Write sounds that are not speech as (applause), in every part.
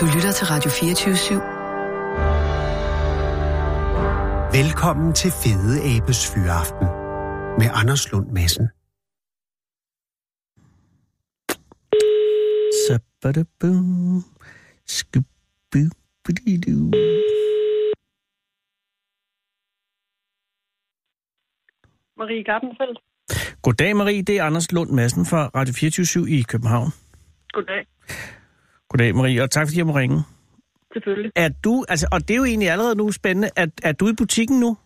Du lytter til Radio 24 /7. Velkommen til Fede Abes Fyraften med Anders Lund Madsen. Marie Gartenfeldt. Goddag Marie, det er Anders Lund Madsen fra Radio 24 i København. Goddag. Goddag Marie, og tak fordi jeg må ringe. Selvfølgelig. Er du, altså, og det er jo egentlig allerede nu spændende, er, er du i butikken nu?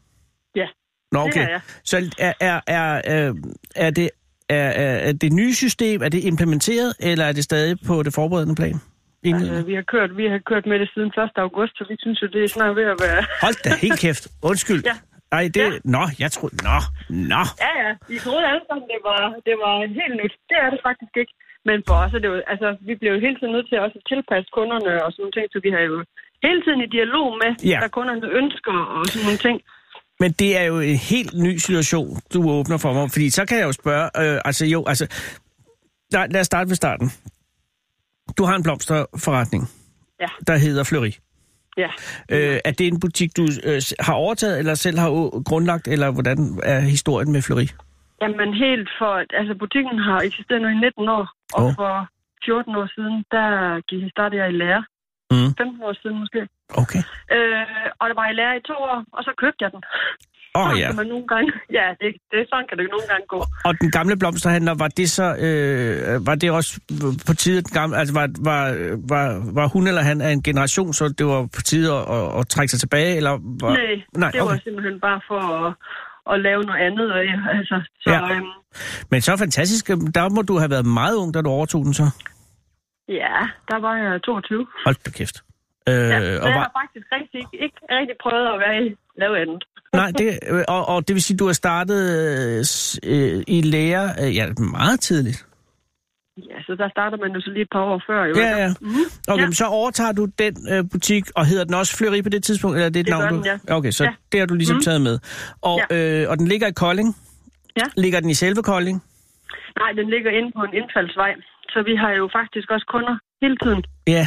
Ja, Nå, det okay. er jeg. Så er, er, er, er, er, det, er, er, det nye system, er det implementeret, eller er det stadig på det forberedende plan? Ingen- Altså, vi, har kørt, vi har kørt med det siden 1. august, så vi synes jo, det er snart ved at være... Hold da helt kæft. Undskyld. Ja. Ej, det... Ja. Nå, jeg tror... Nå, nå. Ja, ja. Vi troede alle sammen, det var, det var helt nyt. Det er det faktisk ikke. Men for os er det jo... Altså, vi bliver jo hele tiden nødt til også at tilpasse kunderne og sådan nogle ting, så vi har jo hele tiden i dialog med, Ja. hvad kunderne ønsker og sådan nogle ting. Men det er jo en helt ny situation, du åbner for mig. Fordi så kan jeg jo spørge... Øh, altså jo, altså... Nej, lad os starte ved starten. Du har en blomsterforretning, Ja. der hedder Fleury. Ja. Øh, er det en butik, du øh, har overtaget, eller selv har grundlagt, eller hvordan er historien med Fleury? Jamen helt for... Altså, butikken har eksisteret nu i 19 år, og Åh. for 14 år siden, der gik- startede jeg i lære. Mm. 15 år siden måske. Okay. Øh, og der var i lære i to år, og så købte jeg den. Åh oh, ja. kan man nogle gange, (laughs) ja, det, det, sådan kan det nogle gange gå. Og den gamle blomsterhandler, var det så, øh, var det også på tide, den gamle, altså var, var, var, var hun eller han af en generation, så det var på tide at, at, at trække sig tilbage, eller var... Nej, Nej, det var okay. simpelthen bare for at, at lave noget andet. Og, ja, altså, så Ja. Øhm, Men så fantastisk, der må du have været meget ung, da du overtog den så. ja, der var jeg 22. Hold da kæft. Øh, Ja, så og jeg var, har faktisk rigtig, ikke, ikke rigtig prøvet at være i lave andet. nej, det, øh, og, og det vil sige, du har startet øh, øh, i lære øh, ja, meget tidligt. Ja, så der starter man jo så lige et par år før. Jo, Ja, ja. Mm, Okay, Ja. så overtager du den øh, butik, og hedder den også Fleury på det tidspunkt? Eller er det et Det navn, den, ja. Okay, så Ja. det har du ligesom Mhm. taget med. Og, øh, og den ligger i Kolding? Ja. Ligger den i selve Kolding? Nej, den ligger inde på en indfaldsvej. Så vi har jo faktisk også kunder hele tiden. Ja.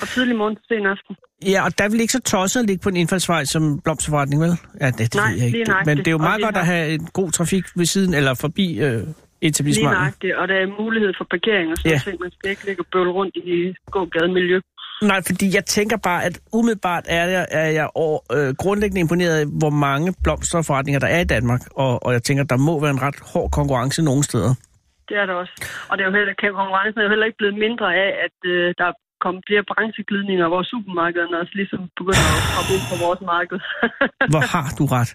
Fra tidlig morgen til sen aften. Ja, og der vil ikke så tosset at ligge på en indfaldsvej som blomsterforretning, vel? Ja, det, det Nej, ved jeg ikke. Det-. Men det er jo Og meget godt at har- have en god trafik ved siden, eller forbi øh, Lige etablissementet. nøjagtigt, og der er mulighed for parkering og sådan Ja. ting. Man skal ikke ligge og bøvle rundt i gågade miljø. Nej, fordi jeg tænker bare, at umiddelbart er jeg, er jeg over, øh, grundlæggende imponeret af, hvor mange blomsterforretninger der er i Danmark. Og, og jeg tænker, der må være en ret hård konkurrence nogle steder. Det er der også. Og det er jo heller, konkurrencen er jo heller ikke blevet mindre af, at øh, der er kommet flere brancheglidninger, hvor supermarkederne også ligesom begynder at komme ind på vores marked. (laughs) Hvor har du ret?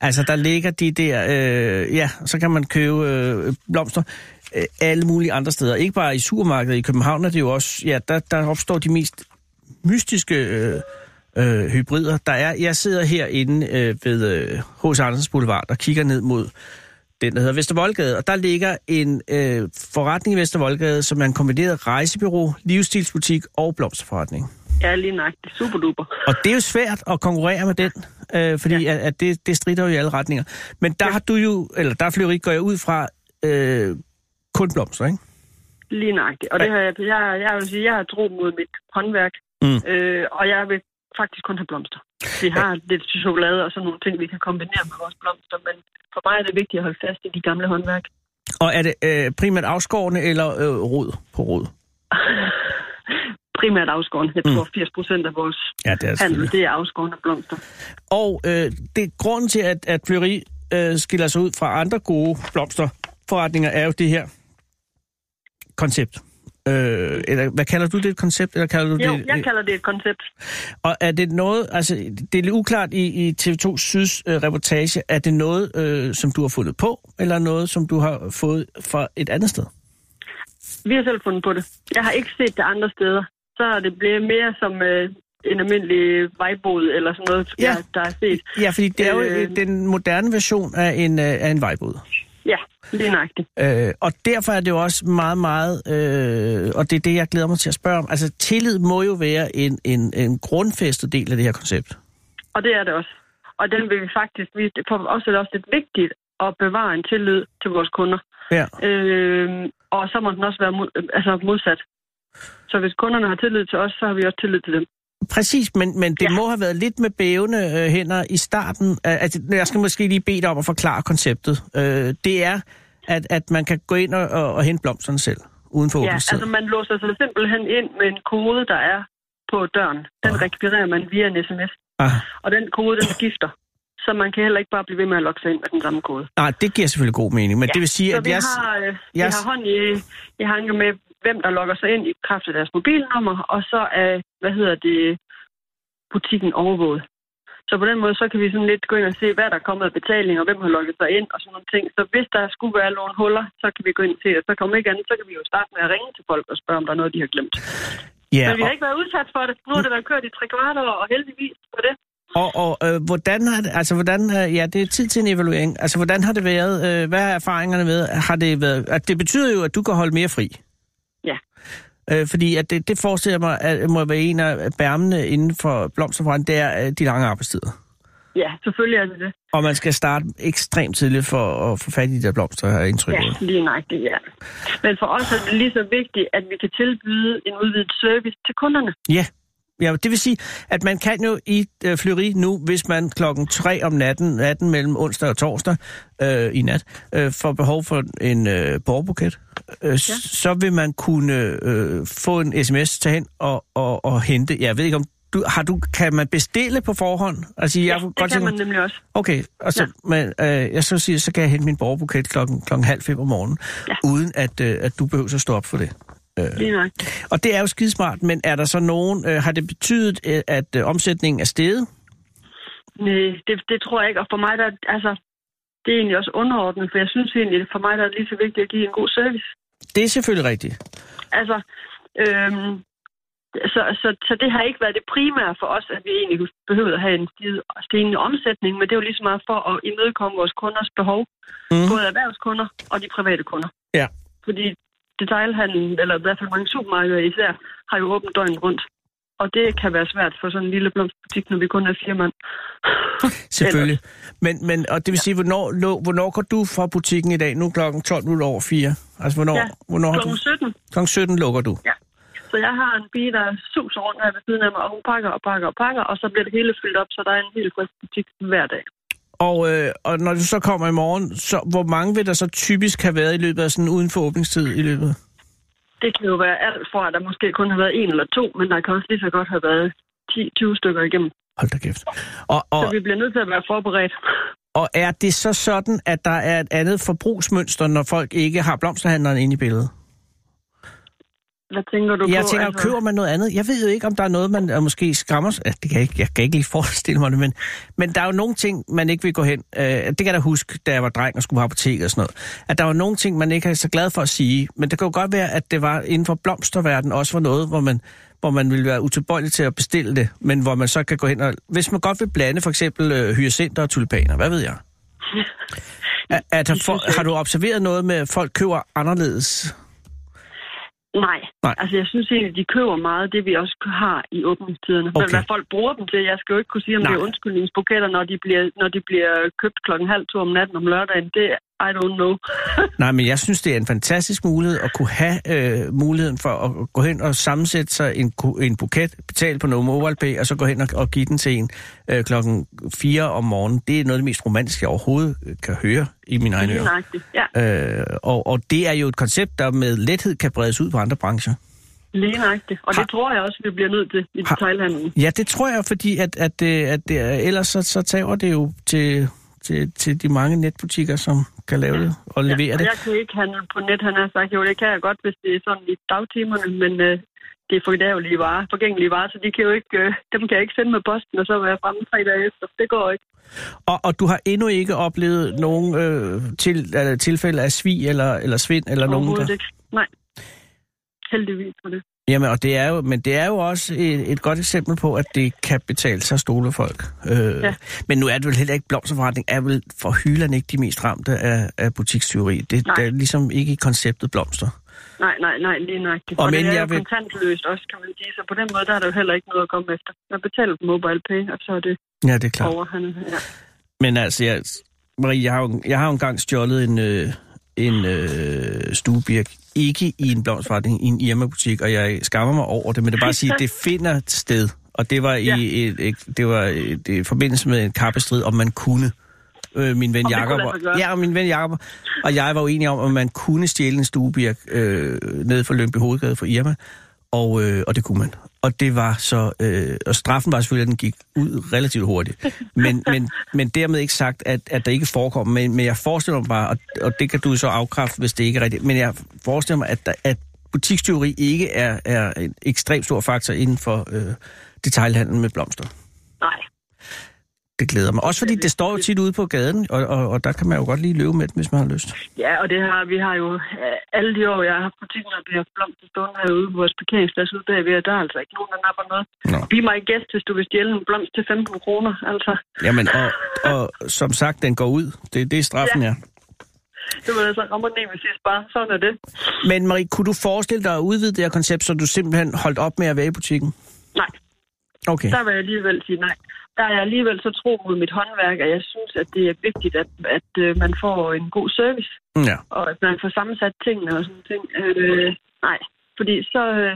Altså, der ligger de der... Øh, ja, så kan man købe øh, blomster øh, alle mulige andre steder. Ikke bare i supermarkedet i København, er det jo også... Ja, der, der opstår de mest mystiske øh, øh, hybrider. Der er, jeg sidder herinde øh, ved øh, Andersens Boulevard og kigger ned mod den, der hedder Vestervoldgade. Og der ligger en øh, forretning i Vestervoldgade, som er en kombineret rejsebyrå, livsstilsbutik og blomsterforretning. ja, lige nøjagtigt. Super duper. Og det er jo svært at konkurrere med den, øh, fordi ja. at, at det, det strider jo i alle retninger. Men der ja. har du jo, eller der er Fleury, går jeg ud fra, øh, kun blomster, ikke? Lige nøjagtigt. Og det har jeg, jeg, jeg vil sige, jeg har tro mod mit håndværk. Mm. Øh, og jeg vil faktisk kun have blomster. Vi har lidt chokolade og sådan nogle ting, vi kan kombinere med vores blomster, men for mig er det vigtigt at holde fast i de gamle håndværk. Og er det øh, primært afskårende eller øh, rod på rod? (laughs) Primært afskårende. Jeg tror, 80 procent af vores Ja, det er handel, det er afskårende blomster. Og øh, det grunden til, at, at Fleury øh, skiller sig ud fra andre gode blomsterforretninger, er jo det her koncept. Øh, eller hvad kalder du det et koncept? Eller kalder du Jo, det, jeg kalder det et koncept. Og er det noget, altså det er lidt uklart i, i TV2 Syds øh, reportage, er det noget, øh, som du har fundet på, eller noget, som du har fået fra et andet sted? Vi har selv fundet på det. Jeg har ikke set det andre steder. Så er det blevet mere som øh, en almindelig vejbod eller sådan noget, Ja. jeg, der er set. Ja, fordi det er jo øh, Øh. den moderne version af en, øh, af en vejbod. Ja, lige nøjagtigt. Øh, og derfor er det jo også meget, meget, øh, og det er det, jeg glæder mig til at spørge om. Altså, tillid må jo være en, en, en grundfæstet del af det her koncept. Og det er det også. Og den vil vi faktisk, vi, for os er det også lidt vigtigt at bevare en tillid til vores kunder. Ja. Øh, og så må den også være mod, altså modsat. Så hvis kunderne har tillid til os, så har vi også tillid til dem. Præcis, men, men det ja. Må have været lidt med bævende øh, hænder i starten. Altså, jeg skal måske lige bede dig om at forklare konceptet. Øh, det er, at, at man kan gå ind og, og, og hente blomsterne selv, uden for Ja, altså man låser sig simpelthen ind med en kode, der er på døren. Den Ah. rekvirerer man via en sms. Ah, Og den kode, den skifter. Så man kan heller ikke bare blive ved med at logge sig ind med den samme kode. nej, det giver selvfølgelig god mening, men ja. det vil sige, Så at vi jeg... har, øh, vi jeg- har hånd i, i hanke med, hvem der logger sig ind i kraft af deres mobilnummer, og så er, hvad hedder det, butikken overvåget. Så på den måde, så kan vi sådan lidt gå ind og se, hvad der er kommet af betaling, og hvem har logget sig ind, og sådan nogle ting. Så hvis der skulle være nogle huller, så kan vi gå ind og se det. Så kommer ikke andet, så kan vi jo starte med at ringe til folk og spørge, om der er noget, de har glemt. Ja, Men vi har og, ikke været udsat for det. Nu har det været kørt i tre kvart år, og heldigvis for det. og, og øh, hvordan har det... Altså, hvordan... øh, Ja, det er tid til en evaluering. Altså, hvordan har det været? Øh, hvad er erfaringerne med? Har det været... At det betyder jo, at du kan holde mere fri. Ja. Øh, fordi at det, det forestiller mig, at må være en af bærmene inden for blomsterforretning, det er øh, de lange arbejdstider. Ja, selvfølgelig er det det. Og man skal starte ekstremt tidligt for at få fat i de der blomster, har jeg indtryk. Ja, lige nøjagtigt, ja. Men for os er det lige så vigtigt, at vi kan tilbyde en udvidet service til kunderne. Ja. Ja, det vil sige, at man kan jo i øh, Fleuri nu, hvis man klokken 3 om natten, natten mellem onsdag og torsdag øh, i nat, øh, får behov for en øh, borgerbuket, øh, ja. så vil man kunne øh, få en sms til hen og, og, og hente. Jeg ved ikke om du, har du, kan man bestille på forhånd? Altså, Ja, jeg det kunne kan tænke man nemlig også. Okay, og så, ja. men, øh, jeg så siger, så kan jeg hente min borgerbuket klokken, klokken halv fem om morgenen. Ja. uden at, øh, at du behøver at stå op for det. Lige nøjagtigt. Og det er jo skidesmart, men er der så nogen, øh, har det betydet, øh, at øh, omsætningen er steget? Nej, det, det tror jeg ikke. Og for mig, der, altså, det er egentlig også underordnet, for jeg synes egentlig, for mig der er det lige så vigtigt at give en god service. Det er selvfølgelig rigtigt. Altså, øhm, så, så, så det har ikke været det primære for os, at vi egentlig behøvede at have en stigende- omsætning, men det er jo lige så meget for at imødekomme vores kunders behov, mm. både erhvervskunder og de private kunder. Ja. Fordi detailhandlen, eller i hvert fald mange supermarkeder især, har jo åbent døgnet rundt. Og det kan være svært for sådan en lille blomsterbutik, når vi kun er fire mand. (laughs) Selvfølgelig. Men, men, og det vil sige, hvornår, lå, hvornår går du fra butikken i dag? Nu er klokken 12 minutter over 4. Altså, hvornår, Ja, hvornår har du? Klokken 17. Klokken 17 lukker du. Så jeg har en pige, der suser rundt her ved siden af mig, og hun pakker og pakker og pakker, og så bliver det hele fyldt op, så der er en helt frisk butik hver dag. Og, øh, og når du så kommer i morgen, så hvor mange vil der så typisk have været i løbet af sådan uden for åbningstid i løbet? Det kan jo være alt fra, at der måske kun har været en eller to, men der kan også lige så godt have været 10-20 stykker igennem. Hold da kæft. Og, og, Så vi bliver nødt til at være forberedt. og er det så sådan, at der er et andet forbrugsmønster, når folk ikke har blomsterhandleren inde i billedet? Hvad tænker du Jeg på? tænker, altså... køber man noget andet? Jeg ved jo ikke, om der er noget, man øh, måske skræmmer sig. Det kan jeg, ikke, jeg kan ikke lige forestille mig det, men, men der er jo nogle ting, man ikke vil gå hen. Øh, det kan jeg da huske, da jeg var dreng og skulle på apoteket og sådan noget. At der var nogle ting, man ikke er så glad for at sige. Men det kan jo godt være, at det var inden for blomsterverdenen også var noget, hvor man, hvor man ville være utilbøjelig til at bestille det, men hvor man så kan gå hen og... Hvis man godt vil blande for eksempel øh, hyacinter og tulipaner, hvad ved jeg? (laughs) At, at, for, har du observeret noget med, at folk køber anderledes? Nej. Nej. Altså jeg synes egentlig, de køber meget det, vi også har i åbningstiderne. Okay. Men hvad folk bruger dem til, jeg skal jo ikke kunne sige, om Nej. det er undskyldningsbuketter, når de bliver, når de bliver købt klokken halv to om natten om lørdagen. Det I don't know. (laughs) Nej, men jeg synes, det er en fantastisk mulighed at kunne have øh, muligheden for at gå hen og sammensætte sig en, en buket, betale på noget MobilePay, og så gå hen og, og give den til en øh, klokken 4 om morgenen. Det er noget af det mest romantiske, jeg overhovedet øh, kan høre i mine egne Lige ører. Ja, Øh, og, og det er jo et koncept, der med lethed kan bredes ud på andre brancher. lige nøjagtigt. Og Har- det tror jeg også, vi bliver nødt til i detailhandlen. Ja, det tror jeg, fordi at, at, øh, at det, er- ellers så, så tager det jo til, til, til de mange netbutikker, som kan lave det og levere ja, og det. jeg kan ikke handle på net, han har sagt. Jo, det kan jeg godt, hvis det er sådan i dagtimerne, men øh, det er forgængelige varer, forgængelige varer, så de kan jo ikke, øh, dem kan jeg ikke sende med posten, og så være fremme tre dage efter. Det går ikke. Og, og du har endnu ikke oplevet nogen øh, til, eller, tilfælde af svig eller, eller svind eller nogen der... ikke. Nej. Heldigvis for det. Jamen, og det er jo, men det er jo også et, et godt eksempel på, at det kan betale sig at stole folk. Øh, Ja. Men nu er det vel heller ikke, blomsterforretning er vel for hylderne ikke de mest ramte af, af butikstyveri. Det, Nej. det er ligesom ikke i konceptet blomster. Nej, nej, nej, lige nøjagtigt. Og Og, det men er jeg jo vil- kontantløst også, kan man sige. Så på den måde, der er der jo heller ikke noget at komme efter. Man betaler på mobile pay, og så er det Ja, det er klart. over. Han, ja. Men altså, jeg, Marie, jeg har, jo, jeg har jo engang stjålet en, øh, en øh, stuebirk, ikke i en blomstforretning, i en Irma-butik, og jeg skammer mig over det, men det er bare at sige, (laughs) det finder sted. Og det var i, Ja. et, et, det var et, i forbindelse med en kappestrid, om man kunne. Øh, min ven Jakob, gøre. ja, og min ven Jakob og jeg var uenige om, om man kunne stjæle en stuebirk øh, ned for Lønby Hovedgade for Irma, og, øh, og det kunne man. Og det var så, øh, og straffen var selvfølgelig, at den gik ud relativt hurtigt. Men, (laughs) men, men dermed ikke sagt, at, at der ikke forekommer. Men, men jeg forestiller mig bare, og, og det kan du så afkræfte, hvis det ikke er rigtigt, men jeg forestiller mig, at, der, at butikstyveri ikke er, er en ekstremt stor faktor inden for øh, detailhandlen med blomster. Nej. Det glæder mig. Også fordi det står jo tit ude på gaden, og, og, og der kan man jo godt lige løbe med det, hvis man har lyst. Ja, og det har, vi har jo øh, alle de år, jeg har haft butikken, og vi har blomster stående herude på vores parkeringsplads ude bagved, og der er altså ikke nogen, der napper noget. Nå. Be my guest, hvis du vil stjæle en blomst til 15 kroner, altså. Jamen, og, og som sagt, den går ud. Det, det er straffen, ja. Ja. Det var altså med sidst bare. Sådan er det. Men Marie, kunne du forestille dig at udvide det her koncept, så du simpelthen holdt op med at være i butikken? Nej, Okay. der vil jeg alligevel sige nej. Der er jeg alligevel så tro mod mit håndværk, at jeg synes, at det er vigtigt, at, at øh, man får en god service, Ja. og at man får sammensat tingene og sådan ting. Øh, nej, fordi så, øh,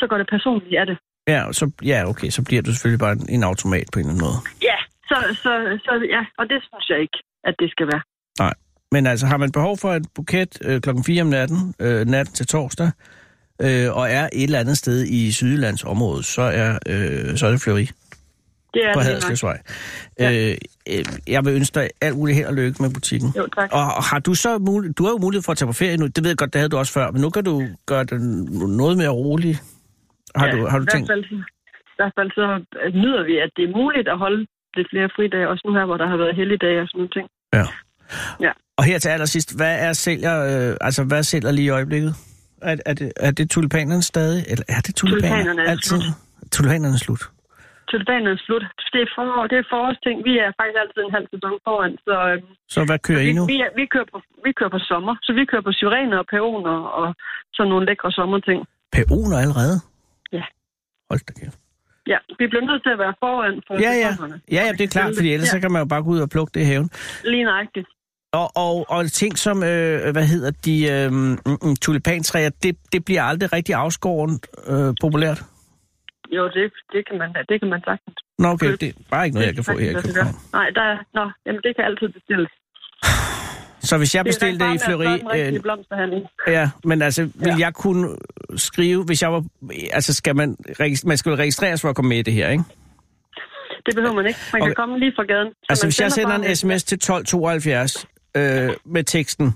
så går det personligt af det. Ja, så, ja, okay, så bliver du selvfølgelig bare en, en automat på en eller anden måde. Ja, så, så, så ja, og det synes jeg ikke, at det skal være. Nej. Men altså, har man behov for et buket øh, klokken 4 om natten, øh, natten til torsdag, øh, og er et eller andet sted i Sydlands område, så er, øh, så er det Fleury Det er på det Haderslevsvej. Ja. Øh, øh, jeg vil ønske dig alt muligt held og lykke med butikken. Jo, tak. Og har du så mulighed, du har jo mulighed for at tage på ferie nu, det ved jeg godt, det havde du også før, men nu kan du gøre det noget mere roligt. Har du, har du i hvert tænkt? fald, I hvert fald så øh, nyder vi, at det er muligt at holde lidt flere fridage, også nu her, hvor der har været helligdage og sådan nogle ting. Ja. Ja. Og her til allersidst, hvad er sælger, øh, altså hvad sælger lige i øjeblikket? Er, er, det, er det tulipanerne stadig? Eller er det tulipaner Tulipanerne er altid? Tulipanerne er slut. Tulipanen er slut. Det er, for, det er forårsting. Vi er faktisk altid en halv sæson foran, så øh, Så hvad kører I vi, nu? vi, er, vi, kører på, vi kører på sommer. Så vi kører på syrener og peoner og sådan nogle lækre sommerting. Peoner allerede? Ja. Hold da kæft. Ja, vi bliver nødt til at være foran for Ja, ja. Ja, ja, det er klart, fordi ellers så ja, kan man jo bare gå ud og plukke det i haven. Lige nøjagtigt. Og, og, og ting som, øh, hvad hedder de, øh, tulipantræer, det, det bliver aldrig rigtig afskåret øh, populært. Jo, det, det, kan man, det kan man sagtens. Nå, okay, det er bare ikke noget, jeg kan få her i København. Nej, der er, nå, jamen det kan altid bestilles. Så hvis jeg bestilte det i Fleury... Øh, ja, men altså, vil Ja. jeg kunne skrive, hvis jeg var... Altså, skal man... Man skal registreres for at komme med i det her, ikke? Det behøver man ikke. Man kan Okay. komme lige fra gaden. Så Altså, hvis jeg sender en sms til 1272 øh, med teksten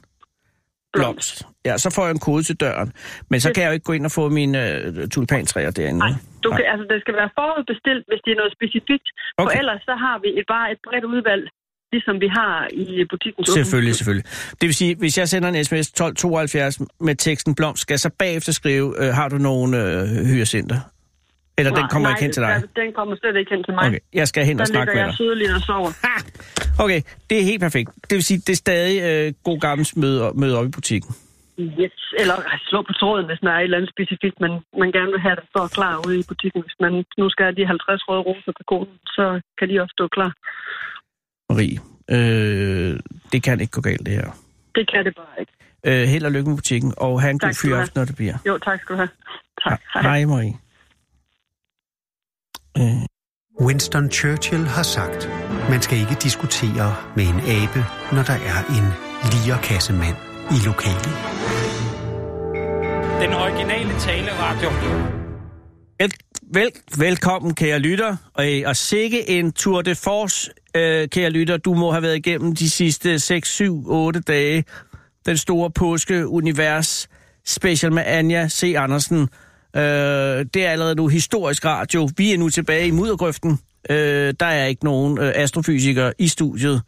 blomst, ja, så får jeg en kode til døren. Men så Det- kan jeg jo ikke gå ind og få mine øh, tulipantræer derinde. Nej, du Nej. kan, altså, det skal være forudbestilt, hvis det er noget specifikt. Okay. For ellers så har vi et, bare et bredt udvalg, ligesom vi har i butikken. Selvfølgelig, selvfølgelig. Det vil sige, hvis jeg sender en sms 1272 med teksten blomst, skal jeg så bagefter skrive, øh, har du nogen øh, hyacinter? Eller den kommer ikke hen til dig? Nej, den kommer slet ikke hen til mig. Okay, jeg skal hen Der og snakke ligger med jeg dig. sødeligt og sover. Ha! Okay, det er helt perfekt. Det vil sige, det er stadig øh, god gammel møde, møde op i butikken. Yes. Eller slå på tråden, hvis der er et eller andet specifikt, man, man gerne vil have, der står klar ude i butikken. Hvis man nu skal have de 50 røde roser på koden, så kan de også stå klar. Marie, øh, det kan ikke gå galt, det her. Det kan det bare ikke. Øh, held og lykke med butikken, og have en god Tak have. fyraften, når det bliver. Jo, tak skal du have. Tak. Hej, Marie. Winston Churchill har sagt, man skal ikke diskutere med en abe, når der er en lierkassemand i lokalet. Den originale taleradio. vel, vel, velkommen, kære lytter, og, øh, og sikke en tour de force, øh, kære lytter, du må have været igennem de sidste 6, 7, 8 dage. Den store påske-univers special med Anja C. Andersen. Øh, det er allerede nu historisk radio. Vi er nu tilbage i muddergrøften. Øh, der er ikke nogen øh, astrofysikere i studiet.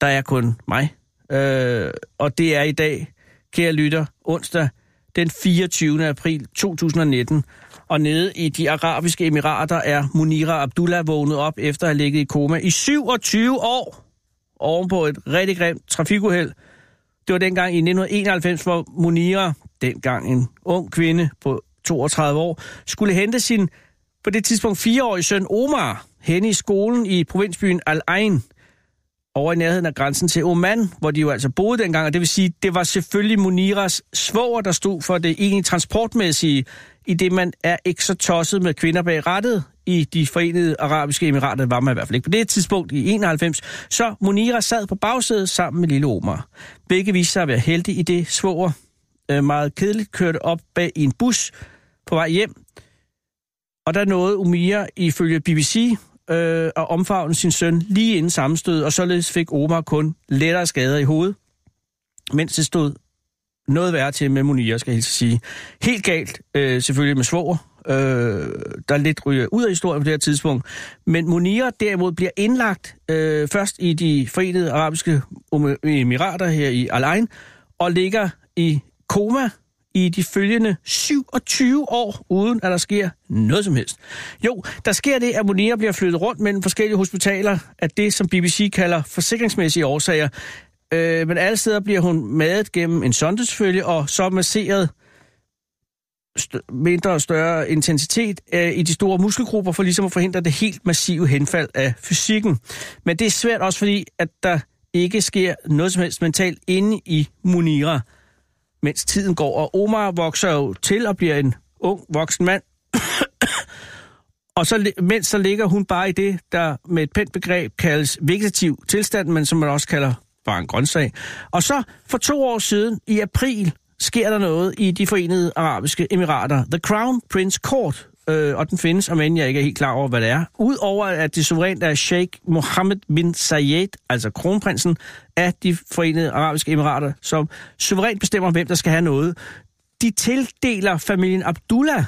Der er kun mig. Øh, og det er i dag, kære lytter, onsdag den 24. april 2019. Og nede i de arabiske emirater er Munira Abdullah vågnet op efter at have ligget i koma i 27 år ovenpå et rigtig grimt trafikuheld. Det var dengang i 1991, hvor Munira, dengang en ung kvinde på 32 år, skulle hente sin på det tidspunkt fireårige søn Omar hen i skolen i provinsbyen Al-Ain. over i nærheden af grænsen til Oman, hvor de jo altså boede dengang, og det vil sige, det var selvfølgelig Muniras svoger, der stod for det egentlig transportmæssige, i det man er ikke så tosset med kvinder bag rettet i de forenede arabiske emirater, var man i hvert fald ikke på det tidspunkt i 91, så Munira sad på bagsædet sammen med lille Omar. Begge viste sig at være heldige i det svoger øh, meget kedeligt kørte op bag i en bus på vej hjem, og der nåede Umira ifølge BBC øh, at omfavne sin søn lige inden sammenstød, og således fik Omar kun lettere skader i hovedet, mens det stod noget værre til med Munir, skal jeg helt sige. Helt galt, øh, selvfølgelig med svoger, øh, der lidt ryger ud af historien på det her tidspunkt. Men Munir derimod bliver indlagt øh, først i de forenede arabiske emirater her i Al Ain, og ligger i koma i de følgende 27 år, uden at der sker noget som helst. Jo, der sker det, at Monira bliver flyttet rundt mellem forskellige hospitaler, at det, som BBC kalder forsikringsmæssige årsager. Øh, men alle steder bliver hun madet gennem en sondesfølge, og så masseret st- mindre og større intensitet øh, i de store muskelgrupper, for ligesom at forhindre det helt massive henfald af fysikken. Men det er svært også fordi, at der ikke sker noget som helst mentalt inde i Munira mens tiden går. Og Omar vokser jo til og bliver en ung voksen mand. (coughs) og så, mens så ligger hun bare i det, der med et pænt begreb kaldes vegetativ tilstand, men som man også kalder bare en grøntsag. Og så for to år siden, i april, sker der noget i de forenede arabiske emirater. The Crown Prince Court øh, og den findes, om end jeg ikke er helt klar over, hvad det er. Udover at det suverænt er Sheikh Mohammed bin Zayed, altså kronprinsen af de forenede arabiske emirater, som suverænt bestemmer, hvem der skal have noget. De tildeler familien Abdullah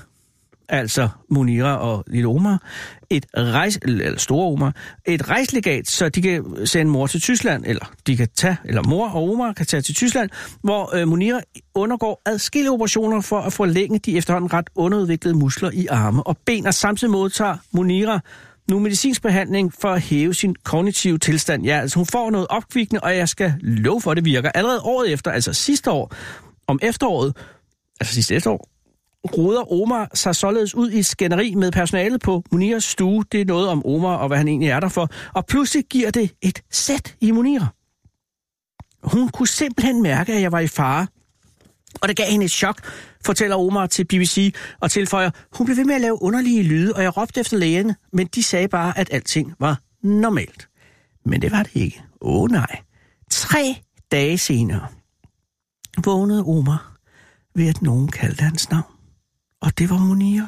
altså Munira og Lille Omar, et rejs, eller store Omar, et rejslegat, så de kan sende mor til Tyskland, eller de kan tage, eller mor og Omar kan tage til Tyskland, hvor øh, Munira undergår adskillige operationer for at forlænge de efterhånden ret underudviklede muskler i arme og ben, og samtidig modtager Munira nu medicinsk behandling for at hæve sin kognitive tilstand. Ja, altså hun får noget opkvikkende, og jeg skal love for, at det virker. Allerede året efter, altså sidste år, om efteråret, altså sidste efterår, roder Omar sig således ud i et skænderi med personalet på Munirs stue. Det er noget om Omar og hvad han egentlig er der for. Og pludselig giver det et sæt i Munir. Hun kunne simpelthen mærke, at jeg var i fare. Og det gav hende et chok, fortæller Omar til BBC og tilføjer, hun blev ved med at lave underlige lyde, og jeg råbte efter lægerne, men de sagde bare, at alting var normalt. Men det var det ikke. Åh oh, nej. Tre dage senere vågnede Omar ved, at nogen kaldte hans navn og det var Munir.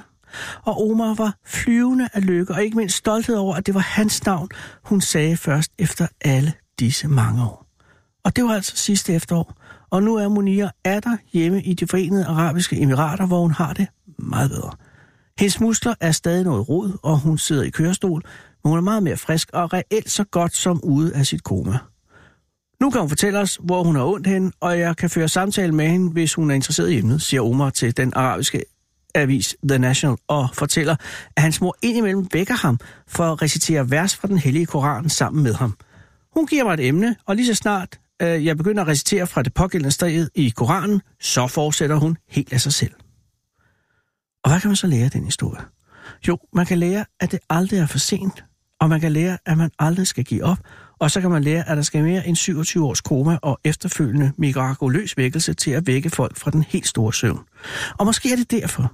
Og Omar var flyvende af lykke, og ikke mindst stolthed over, at det var hans navn, hun sagde først efter alle disse mange år. Og det var altså sidste efterår, og nu er Munir er der hjemme i de forenede arabiske emirater, hvor hun har det meget bedre. Hendes muskler er stadig noget rod, og hun sidder i kørestol, men hun er meget mere frisk og reelt så godt som ude af sit koma. Nu kan hun fortælle os, hvor hun har ondt henne, og jeg kan føre samtale med hende, hvis hun er interesseret i emnet, siger Omar til den arabiske avis The National og fortæller, at hans mor indimellem vækker ham for at recitere vers fra den hellige Koran sammen med ham. Hun giver mig et emne, og lige så snart øh, jeg begynder at recitere fra det pågældende sted i Koranen, så fortsætter hun helt af sig selv. Og hvad kan man så lære af den historie? Jo, man kan lære, at det aldrig er for sent, og man kan lære, at man aldrig skal give op, og så kan man lære, at der skal mere end 27 års koma og efterfølgende mirakuløs vækkelse til at vække folk fra den helt store søvn. Og måske er det derfor,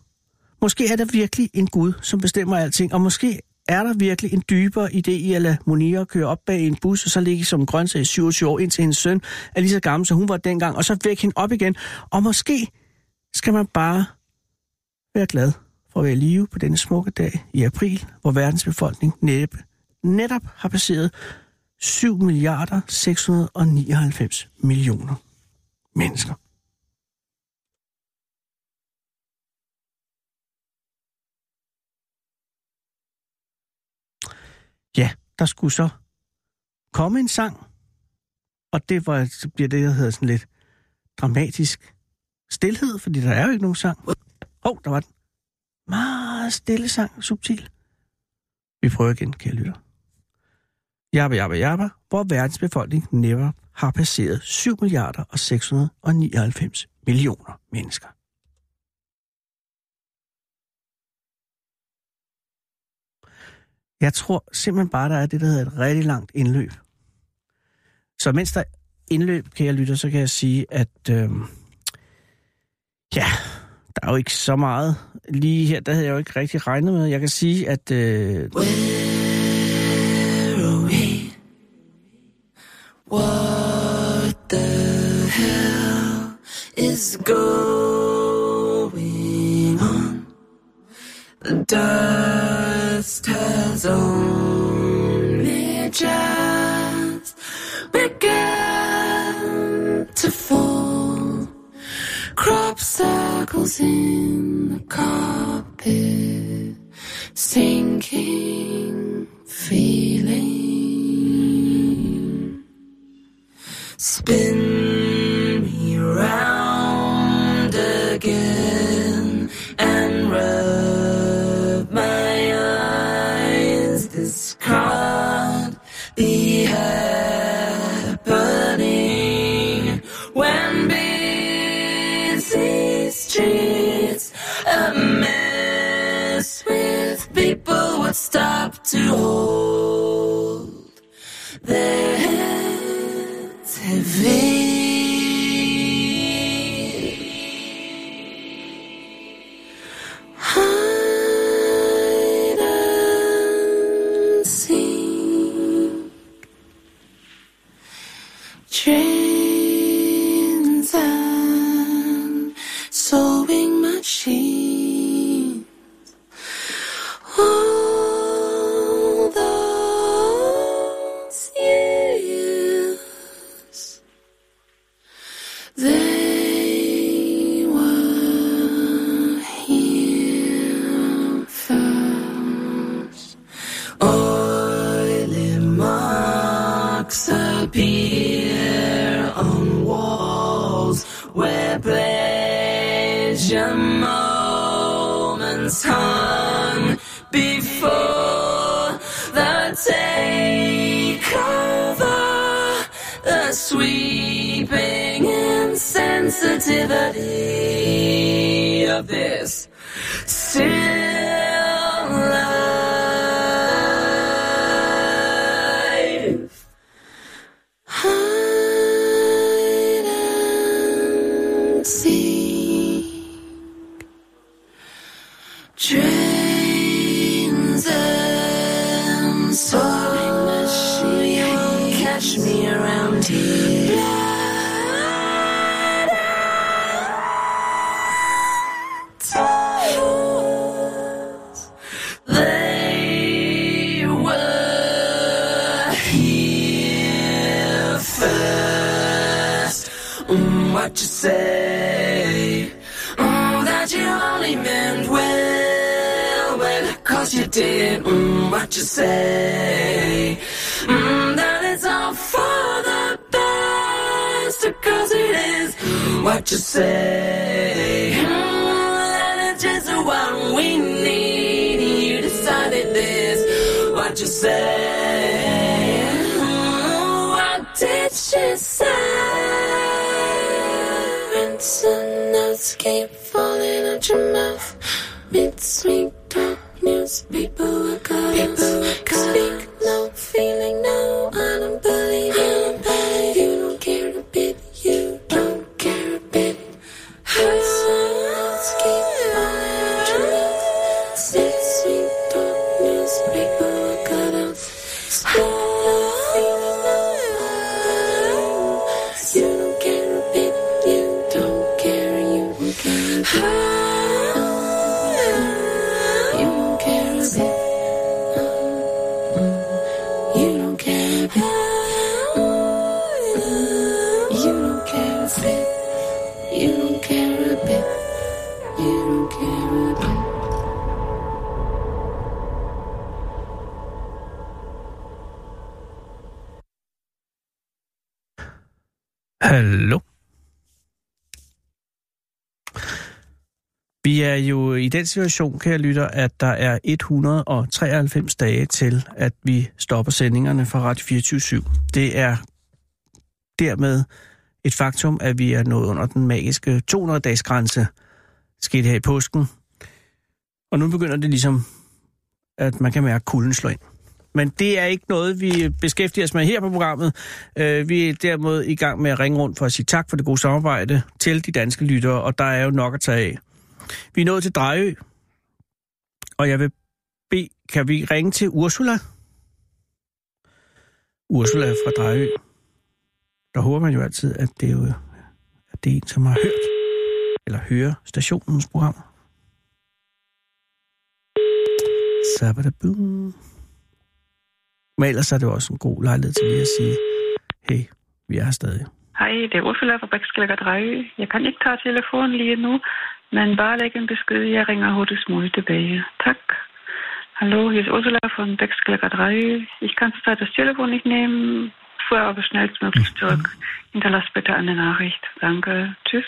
Måske er der virkelig en Gud, som bestemmer alting, og måske er der virkelig en dybere idé i at lade Monia køre op bag en bus, og så ligge som grøntsag i 27 år, indtil hendes søn er lige så gammel, som hun var dengang, og så væk hende op igen. Og måske skal man bare være glad for at være i live på denne smukke dag i april, hvor verdens befolkning næppe netop har passeret 7 milliarder 699 millioner mennesker. Ja, der skulle så komme en sang, og det var, så bliver det, der hedder sådan lidt dramatisk stillhed, fordi der er jo ikke nogen sang. Åh, oh, der var den. Meget stille sang, subtil. Vi prøver igen, kære lytter. Jabba, jabba, jabba, hvor verdens befolkning never har passeret 7 milliarder og 699 millioner mennesker. Jeg tror simpelthen bare, der er det, der hedder et rigtig langt indløb. Så mens der er indløb, kan jeg lytte, så kan jeg sige, at øh, ja, der er jo ikke så meget. Lige her, der havde jeg jo ikke rigtig regnet med. Jeg kan sige, at... Øh, What the hell is going on? The sisters only just began to fall. Crop circles in the carpet, sinking feeling. Spin. fit. You don't care a bit. You don't. Hallo. Vi er jo i den situation, kære lytter, at der er 193 dage til, at vi stopper sendingerne fra Radio 24 /7. Det er dermed et faktum, at vi er nået under den magiske 200-dages grænse, skete her i påsken. Og nu begynder det ligesom, at man kan mærke, at kulden slår ind. Men det er ikke noget, vi beskæftiger os med her på programmet. Øh, vi er derimod i gang med at ringe rundt for at sige tak for det gode samarbejde til de danske lyttere, og der er jo nok at tage af. Vi er nået til Drejø, og jeg vil bede, kan vi ringe til Ursula? Ursula fra Drejø. Der håber man jo altid, at det er, jo, at det er en, som har hørt eller hører stationens program. Så var det boom. Men ellers er det jo også en god lejlighed til lige at sige, hey, vi er her stadig. Hej, det er Ursula fra Bækskælger Drejø. Jeg kan ikke tage telefonen lige nu, men bare lægge en besked. Jeg ringer hurtigst muligt tilbage. Tak. Hallo, hier ist Ursula von Bäckskläger 3. Ich kann zurzeit das Telefon nicht nehmen. Fuhr aber schnellstmöglich zurück. Hinterlass bitte eine Nachricht. Danke. Tschüss.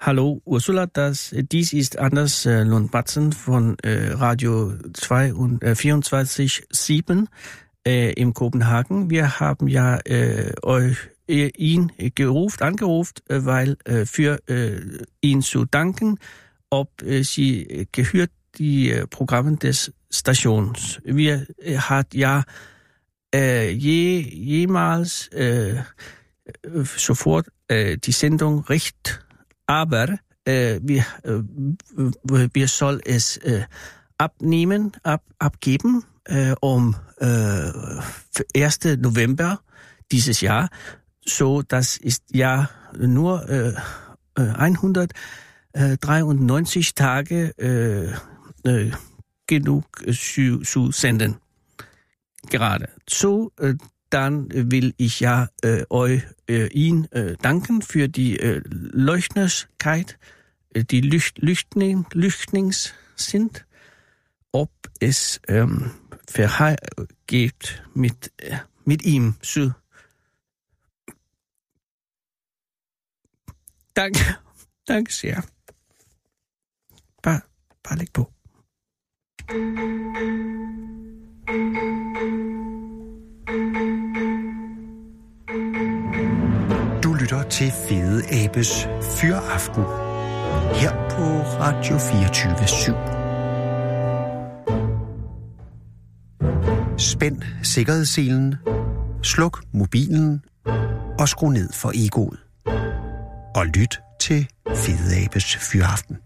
Hallo Ursula, das, dies ist Anders äh, Lundbatzen von äh, Radio 2 und äh, 24.7 äh, in Kopenhagen. Wir haben ja äh, euch äh, ihn gerufen, angerufen, äh, weil äh, für äh, ihn zu danken, ob äh, Sie gehört die äh, øh, des Stations. Wir øh, hat ja äh, je, jemals äh, sofort äh, die Sendung recht aber wir, äh, wir soll es abnehmen, ab, abgeben um äh, 1. November dieses Jahr. So, das ist ja nur 193 Tage äh, genug øh, zu, senden. Gerade. So, øh, dann will ich ja äh, euch äh, ihn äh, danken für die äh, Leuchtnerkeit, die Lücht, Lüchtning, Lüchtnings sind, ob es ähm, geht mit, mit ihm zu. Danke, danke sehr. Bare, bare læg på. Du lytter til Fede Abes Fyraften her på Radio 24 Spænd sikkerhedsselen, sluk mobilen og skru ned for egoet. Og lyt til Fede Abes Fyraften.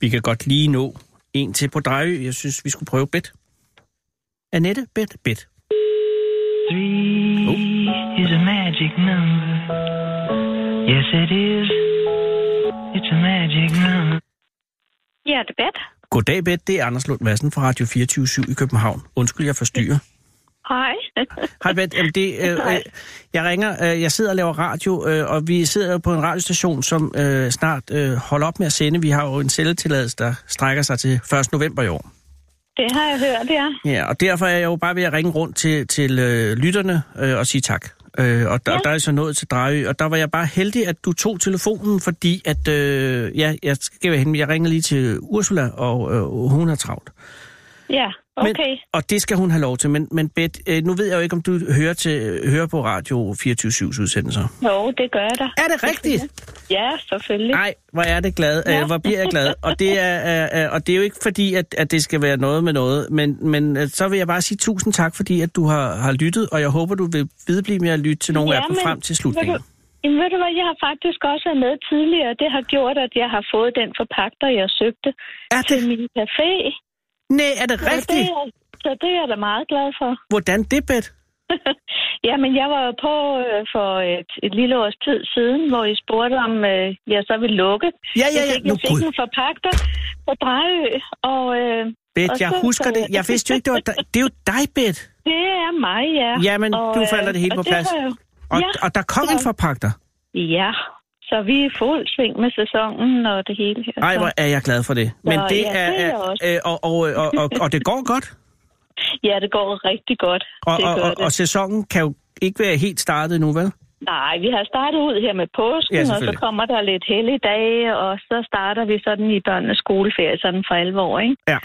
Vi kan godt lige nå en til på Drejø. Jeg synes, vi skulle prøve bedt. Annette, bedt, bedt. Three Oh. is a magic number. Yes, it is. It's a magic number. Ja, debat. Goddag, Bette. Det er Anders Lund Madsen fra Radio 24 i København. Undskyld, jeg forstyrrer. Hej. Hej, Bette. Jamen, det, øh, øh, jeg ringer, øh, jeg sidder og laver radio, øh, og vi sidder jo på en radiostation, som øh, snart øh, holder op med at sende. Vi har jo en celletilladelse, der strækker sig til 1. november i år. Det har jeg hørt, ja. Ja, og derfor er jeg jo bare ved at ringe rundt til, til øh, lytterne øh, og sige tak. Øh, og der, Ja. der er så nået til Drejø, og der var jeg bare heldig, at du tog telefonen, fordi at, øh, ja, jeg skal jeg ringer lige til Ursula, og øh, hun er travlt. Ja, okay. Men, og det skal hun have lov til, men, men Bet, øh, nu ved jeg jo ikke, om du hører, til, hører på Radio 24-7's udsendelser. Jo, det gør jeg da. Er det rigtigt? Ja, selvfølgelig. Nej, hvor er det glad. Ja. Ja. Øh, hvor bliver jeg glad. Og det (laughs) er, og det er jo ikke fordi, at, at det skal være noget med noget, men, men øh, så vil jeg bare sige tusind tak, fordi at du har, har lyttet, og jeg håber, du vil vedblive med at lytte til nogle af dem frem til slutningen. jamen, ved du hvad, jeg har faktisk også været med tidligere. Det har gjort, at jeg har fået den forpagter, jeg søgte Er til det? min café. Nej, er det Så det, rigtigt? er, så det er jeg da meget glad for. Hvordan det, Bet? (laughs) Jamen, jeg var på øh, for et, et lille års tid siden, hvor I spurgte, om øh, jeg så ville lukke. Ja, ja, Jeg ja. fik, Nu, jeg fik en forpagter på Drejø, og øh, Bet, Og jeg så- husker det. Jeg vidste jo ikke, det var dig. Det er jo dig, Bet. det er mig, ja. Jamen, og, nu øh, falder det hele og på plads. jo- Og, ja, og der kom en så- forpagter. Ja, så vi er i fuld sving med sæsonen og det hele her. Ej, så- hvor er jeg glad for det. Men Så, det ja, er... det er er øh, og, og, og, og, og det går godt. (laughs) Ja, det går rigtig godt. Og, det og, og, det. og sæsonen kan jo ikke være helt startet nu, vel? Nej, vi har startet ud her med påsken, Ja, og så kommer der lidt helligdage, og så starter vi sådan i børnenes skoleferie sådan for alvor, ikke? Ja.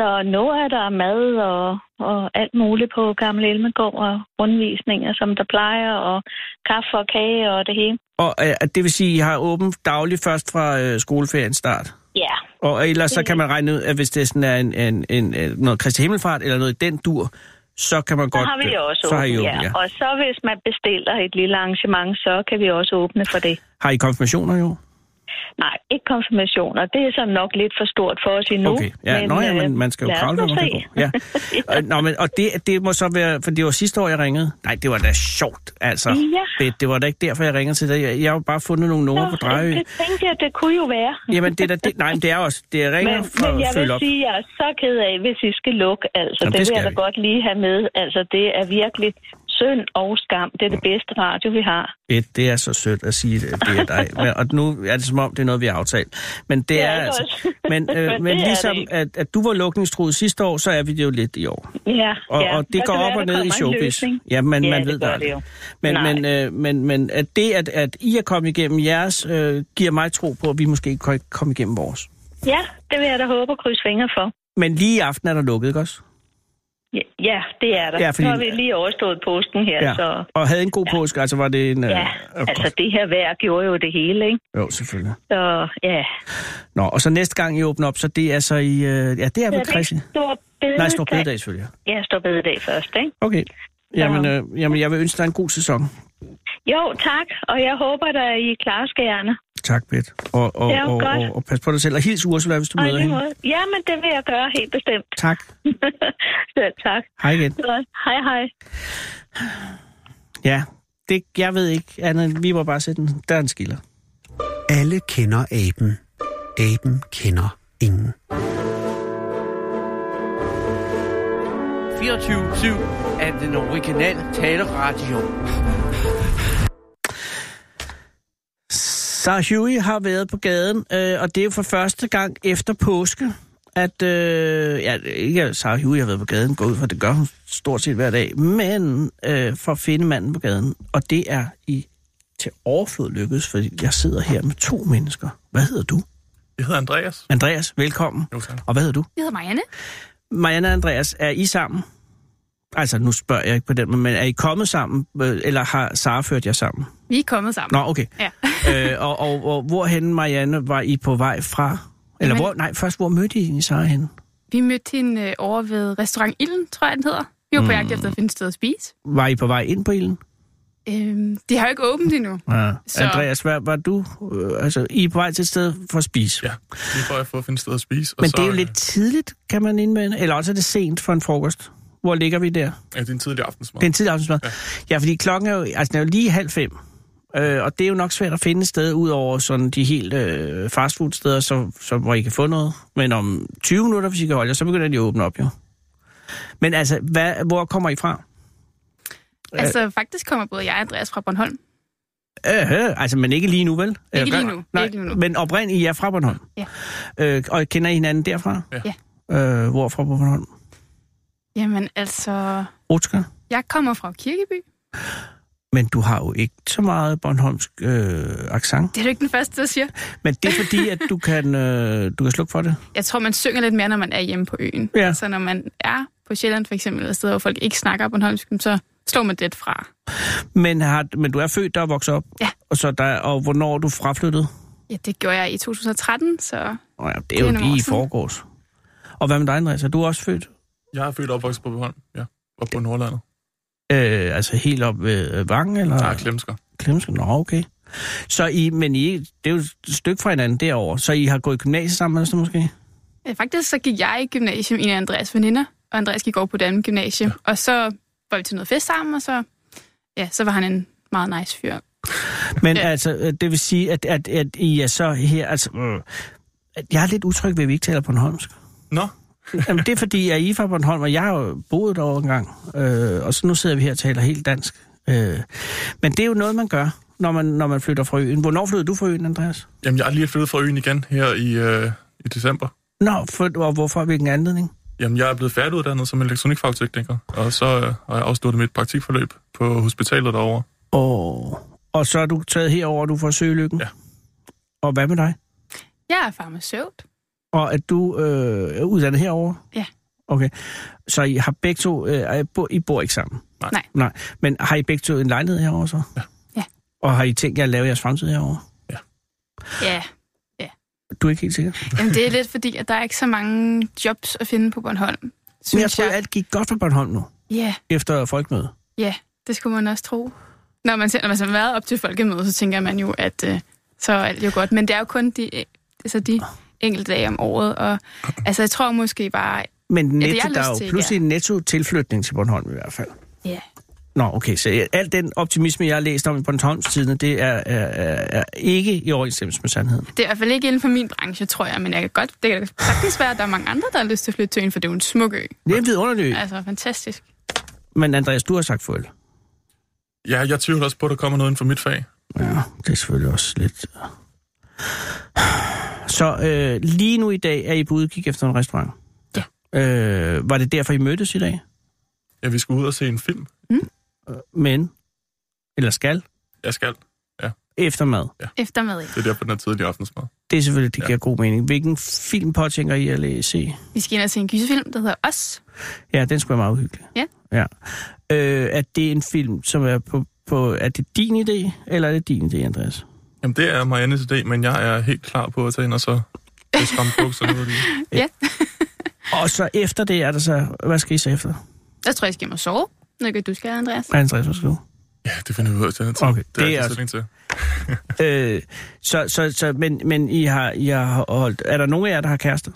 Så nu er der mad og, og alt muligt på Gamle Elmegård og rundvisninger, som der plejer, og kaffe og kage og det hele. Og øh, det vil sige, at I har åbent dagligt først fra øh, skoleferien start? Ja, Og ellers så kan man regne ud, at hvis det sådan er en, en, en, en, noget Kristi Himmelfart eller noget i den dur, så kan man så godt... har vi også så har I åbent, åbent, ja. Og så hvis man bestiller et lille arrangement, så kan vi også åbne for det. Har I konfirmationer jo? Nej, ikke konfirmationer. Det er så nok lidt for stort for os endnu. Okay, ja, men, Nå, ja, men øh, man skal jo kravle, nu når man se. kan gå. Ja. (laughs) Og, Nå, men, og det, det må så være, for det var sidste år, jeg ringede. Nej, det var da sjovt, altså. Ja. Det, det var da ikke derfor, jeg ringede til dig. Jeg, jeg har jo bare fundet nogle numre på Drejø. Det tænkte jeg, det kunne jo være. Jamen, det er da det, nej, men det er også, det er ringer Men, for men jeg vil op. sige, jeg er så ked af, hvis I skal lukke. Altså, Jamen, det, det vil jeg da godt lige have med. Altså, det er virkelig synd og skam. Det er det bedste radio, vi har. Et, det er så sødt at sige det, det er dig. (laughs) Men- Og nu er det som om, det er noget, vi har aftalt. Men det Det er, er det altså... også. (laughs) Men, øh, (laughs) Men men det ligesom, det at, at du var lukningstruet sidste år, så er vi det jo lidt i år. Ja, Og, ja. og det går op være, og ned i showbiz. Ja, men Ja, man det ved det det aldrig. Men, Nej. men, øh, men, men at det, at, at I er kommet igennem jeres, øh, giver mig tro på, at vi måske kan komme igennem vores. Ja, det vil jeg da håbe og krydse fingre for. Men lige i aften er der lukket, ikke også? Ja, ja det er der. Ja, Ja, fordi- Nu har vi lige overstået påsken her, Ja. så... Og havde en god påske, altså var det en... øh, Ja, øh, altså det her vejr gjorde jo det hele, ikke? Jo, selvfølgelig. Så ja. Nå, og så næste gang I åbner op, så det er så i... Øh, ja, det er Ja, vel det er Christi. stor bededag. Nej, stor bededag selvfølgelig. Ja, stor bededag først, ikke? Okay. Jamen, øh, jamen, jeg vil ønske dig en god sæson. Jo, tak. Og jeg håber, at I klarer skærne. Tak, Bette. Og, og, Det er jo og, godt. og, og pas på dig selv. Og hils Ursula, hvis du møder hende. Ja, men det vil jeg gøre helt bestemt. Tak. (laughs) Selv tak. Hej igen. Godt. Hej, hej. Ja, det, jeg ved ikke andet end, vi må bare sætte den. Der er en skiller. Alle kender aben. Aben kender ingen. 24-7 af den originale taleradio. Så Huey har været på gaden, øh, og det er jo for første gang efter påske, at... Øh, ja, ikke at Sarah Huey har været på gaden, gå ud for det gør hun stort set hver dag, men øh, for at finde manden på gaden. Og det er i til overflod lykkedes, fordi jeg sidder her med to mennesker. Hvad hedder du? Jeg hedder Andreas. Andreas, velkommen. Jo, tak. Og hvad hedder du? Jeg hedder Marianne. Marianne og Andreas, er I sammen? Altså, nu spørger jeg ikke på den, måde, men er I kommet sammen, øh, eller har Sara ført jer sammen? Vi er kommet sammen. Nå, okay. Ja. (laughs) øh, og, og, og hvorhen, Marianne, var I på vej fra? Eller Jamen- hvor, nej, først, hvor mødte I Sara henne? Vi mødte hende øh, over ved restaurant Ilden, tror jeg, den hedder. Vi var på Mm. jagt efter at finde et sted at spise. Var I på vej ind på ilden? Øhm, de har jo ikke åbent endnu. Ja. Så- Andreas, hvad var du? Øh, altså, I er på vej til et sted for at spise? Ja, lige for at få at finde et sted at spise. Og Men så, det er jo øh, lidt tidligt, kan man indvende. Eller også er det sent for en frokost. Hvor ligger vi der? Ja, det er en tidlig aftensmad. Det er en tidlig aftensmad. Ja. ja, fordi klokken er jo, altså, den er jo lige halv fem. Øh, og det er jo nok svært at finde et sted, ud over sådan de helt øh, fastfood-steder, så, så, hvor I kan få noget. Men om 20 minutter, hvis I kan holde jer, så begynder de at åbne op, jo. Men altså, hvad, hvor kommer I fra? Altså, faktisk kommer både jeg og Andreas fra Bornholm. Øh, altså, men ikke lige nu, vel? Ikke Eller lige nu, Nej, ikke lige nu. Men oprindeligt I er fra Bornholm? Ja. Øh, og kender I hinanden derfra? Ja. Øh, hvor fra Bornholm? Jamen, altså... Rutsker? Jeg kommer fra Kirkeby. Men du har jo ikke så meget Bornholmsk øh, accent. Det er du ikke den første, der siger. Men det er fordi, at du (laughs) kan, øh, du kan slukke for det? Jeg tror, man synger lidt mere, når man er hjemme på øen. Ja. Så når man er på Sjælland for eksempel, eller steder, hvor folk ikke snakker Bornholmsk, så slår man det fra. Men, har, men du er født der og vokset op? Ja. Og, så der, og hvornår er du fraflyttet? Ja, det gjorde jeg i 2013, så... Oh ja, det er jo lige i forgårs. Og hvad med dig, Andreas? Er du også født? Jeg er født og opvokset på Bornholm, ja. Og på Nordlandet. Øh, altså helt op ved øh, Vangen? Eller? Er Klemsker. Klemsker? Nå, okay. Så I, men I, det er jo et stykke fra hinanden derovre, så I har gået i gymnasiet sammen, eller sådan måske? Ja, faktisk så gik jeg i gymnasium, en af Andreas veninder, og Andreas gik over på et andet gymnasium. Ja. Og så var vi til noget fest sammen, og så, ja, så var han en meget nice fyr. Men Ja. altså, øh, det vil sige, at, at, at I er så her, altså... Øh, at jeg er lidt utryg ved, at vi ikke taler Bornholmsk. Nå, Jamen, det er fordi, at I er fra Bornholm, og jeg har jo boet derovre engang, øh, og så nu sidder vi her og taler helt dansk. Øh, men det er jo noget, man gør, når man, når man flytter fra øen. Hvornår flyttede du fra øen, Andreas? jamen jeg er lige flyttet fra øen igen her i, øh, i december. Nå, for, og hvorfor? Hvilken anledning? Jamen, jeg er blevet færdiguddannet som elektronikfagtekniker, og så øh, har jeg afsluttet mit praktikforløb på hospitalet derovre. Og, og så er du taget herover, og du får søge lykken? Ja. Og hvad med dig? Jeg er farmaceut. Og at du øh, er uddannet herover? Ja. Okay. Så I har begge to, øh, I bor, I bor ikke sammen? Nej. Nej. Nej. Men har I begge to en lejlighed herover så? Ja. Ja. Og har I tænkt jer at lave jeres fremtid herover? Ja, Du er ikke helt sikker? Jamen, det er lidt fordi, at der er ikke så mange jobs at finde på Bornholm. Men jeg Synes tror, at alt gik godt for Bornholm nu, Ja, efter folkemødet. ja, det skulle man også tro. Når man, ser- når man har været op til folkemødet, så tænker man jo, at øh, så er alt jo godt. Men det er jo kun de, øh, altså de enkelte dage om året. Og (laughs) altså, jeg tror måske bare... Men Ja, netto, det er jeg der er jo til, pludselig en netto tilflytning til Bornholm i hvert fald. Ja. Nå, okay, så al den optimisme, jeg har læst om i Bornholms Tidene, det er, er, er, ikke i overensstemmelse med sandheden. Det er i hvert fald ikke inden for min branche, tror jeg, men jeg kan godt, det kan sagtens være, at der er mange andre, der har lyst til at flytte til øen, for det er jo en smuk ø. Det er en vidunderlig ø. Altså, fantastisk. Men Andreas, du har sagt farvel. Ja, jeg tvivler også på, at der kommer noget inden for mit fag. Ja, det er selvfølgelig også lidt... Så øh, lige nu i dag er I på udkig efter en restaurant. Ja. Øh, var det derfor, I mødtes i dag? Ja, vi skal ud og se en film. Men, eller skal, Jeg skal. efter mad. Eftermad. Det er derfor, den er tidlig aftensmad. Det er selvfølgelig, det Ja. giver god mening. Hvilken film påtænker I at læ- se? Vi skal ind og se en gyserfilm, der hedder Os. Ja, den skulle være meget uhyggelig. Ja. ja. Øh, er det en film, som er på, på... Er det din idé, eller er det din idé, Andreas? Jamen, det er Mariannes idé, men jeg er helt klar på at tage ind og så (laughs) få skræmt bukserne ud. Ja. (laughs) Og så efter det er der så... Hvad skal I så efter? Jeg tror, jeg skal hjem og sove. Nå, kan du skal, Andreas. Andreas, hvad skal du? Ja, det finder vi ud af til den tid. Okay, det er det er jeg ikke til. (laughs) Øh, så, så, så, men, men I har, I har holdt... Er der nogen af jer, der har kærester?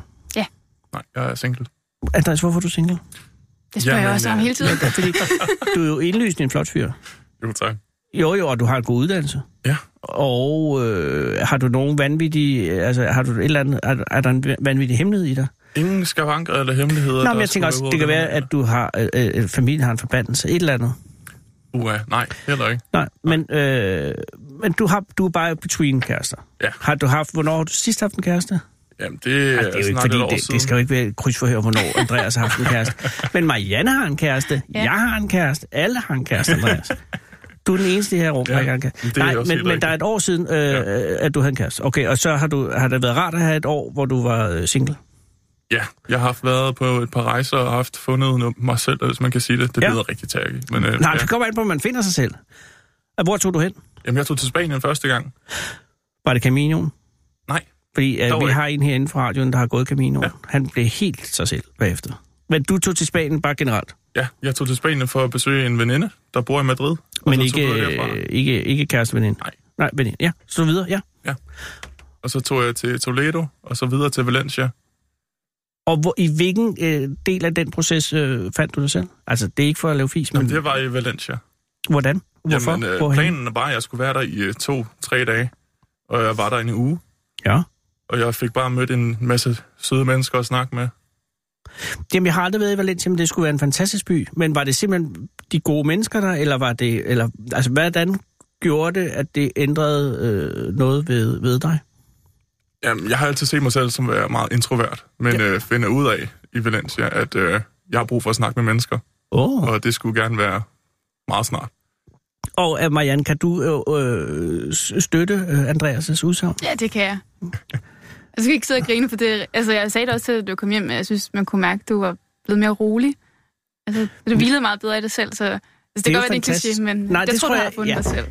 Nej, jeg er single. Andreas, hvorfor er du single? Det spørger jeg Jamen, også om øh, hele tiden. Ja, fordi du er jo indlysende en flot fyr. Jo, tak. Jo, jo, og du har en god uddannelse. Ja. Og øh, har du nogen vanvittige... Altså, har du et eller andet... Er, er der en vanvittig hemmelighed i dig? Ingen skavanker eller hemmeligheder. Nå, men jeg tænker også, det kan være, at du har... Øh, øh, familien har en forbandelse. Et eller andet. Uha, nej, heller ikke. Nej, men, øh, men du, har, du er bare between kærester. Ja. Har du haft... Hvornår har du sidst haft en kæreste? Jamen, det er, Altså, det er jo ikke fordi, det, siden. det skal jo ikke være krydsforhør, hvornår (laughs) Andreas har haft en kæreste. Men Marianne har en kæreste, ja. jeg har en kæreste, alle har en kæreste, Andreas. (laughs) Du er den eneste her rum, der Ja, ikke har en kæreste. Nej, men, men der er et år siden, øh, Ja. at du havde en kæreste. Okay, og så har, du, har det været rart at have et år, hvor du var øh, single? Ja, jeg har haft været på et par rejser og haft fundet noget, mig selv, hvis man kan sige det. Det Ja. lyder rigtig tacky. Men, øh, Nej, ja. det kommer an på, at man finder sig selv. Hvor tog du hen? Jamen, jeg tog til Spanien første gang. Var det Caminoen? Nej. Fordi øh, vi ikke. har en herinde fra radioen, der har gået Caminoen. Ja. Han blev helt sig selv bagefter. Men du tog til Spanien bare generelt, Ja, jeg tog til Spanien for at besøge en veninde, der bor i Madrid. Men ikke, øh, ikke, ikke kæresteveninde? Nej. Nej, veninde. Ja, så videre, ja. Og så tog jeg til Toledo, og så videre til Valencia. Og hvor, i hvilken øh, del af den proces øh, fandt du dig selv? Altså, det er ikke for at lave fis, men Jamen, det var i Valencia. hvordan? Hvorfor? Jamen, øh, Hvorhen? planen var, at jeg skulle være der i øh, to-tre dage. Og jeg var der en uge. Ja. Og jeg fik bare mødt en masse søde mennesker at snakke med. Jamen, jeg har aldrig været i Valencia, men det skulle være en fantastisk by. Men var det simpelthen de gode mennesker der, eller var det... Eller, altså, hvordan gjorde det, at det ændrede øh, noget ved, ved dig? Jamen, jeg har altid set mig selv som være meget introvert, men ja. øh, finder ud af i Valencia, at øh, jeg har brug for at snakke med mennesker, Oh. og det skulle gerne være meget snart. Og øh, Marianne, kan du øh, øh, støtte øh, Andreas' udsagn? Ja, det kan jeg. Jeg skal ikke sidde og grine for det. Altså, jeg sagde det også til, at du kom hjem, men jeg synes, man kunne mærke, at du var blevet mere rolig. Altså, du hvilede meget bedre i dig selv, så... Altså, det, Det er det kan godt være, det er en kliché, men Nej, jeg det tror, tror du jeg- har fundet ja. dig selv.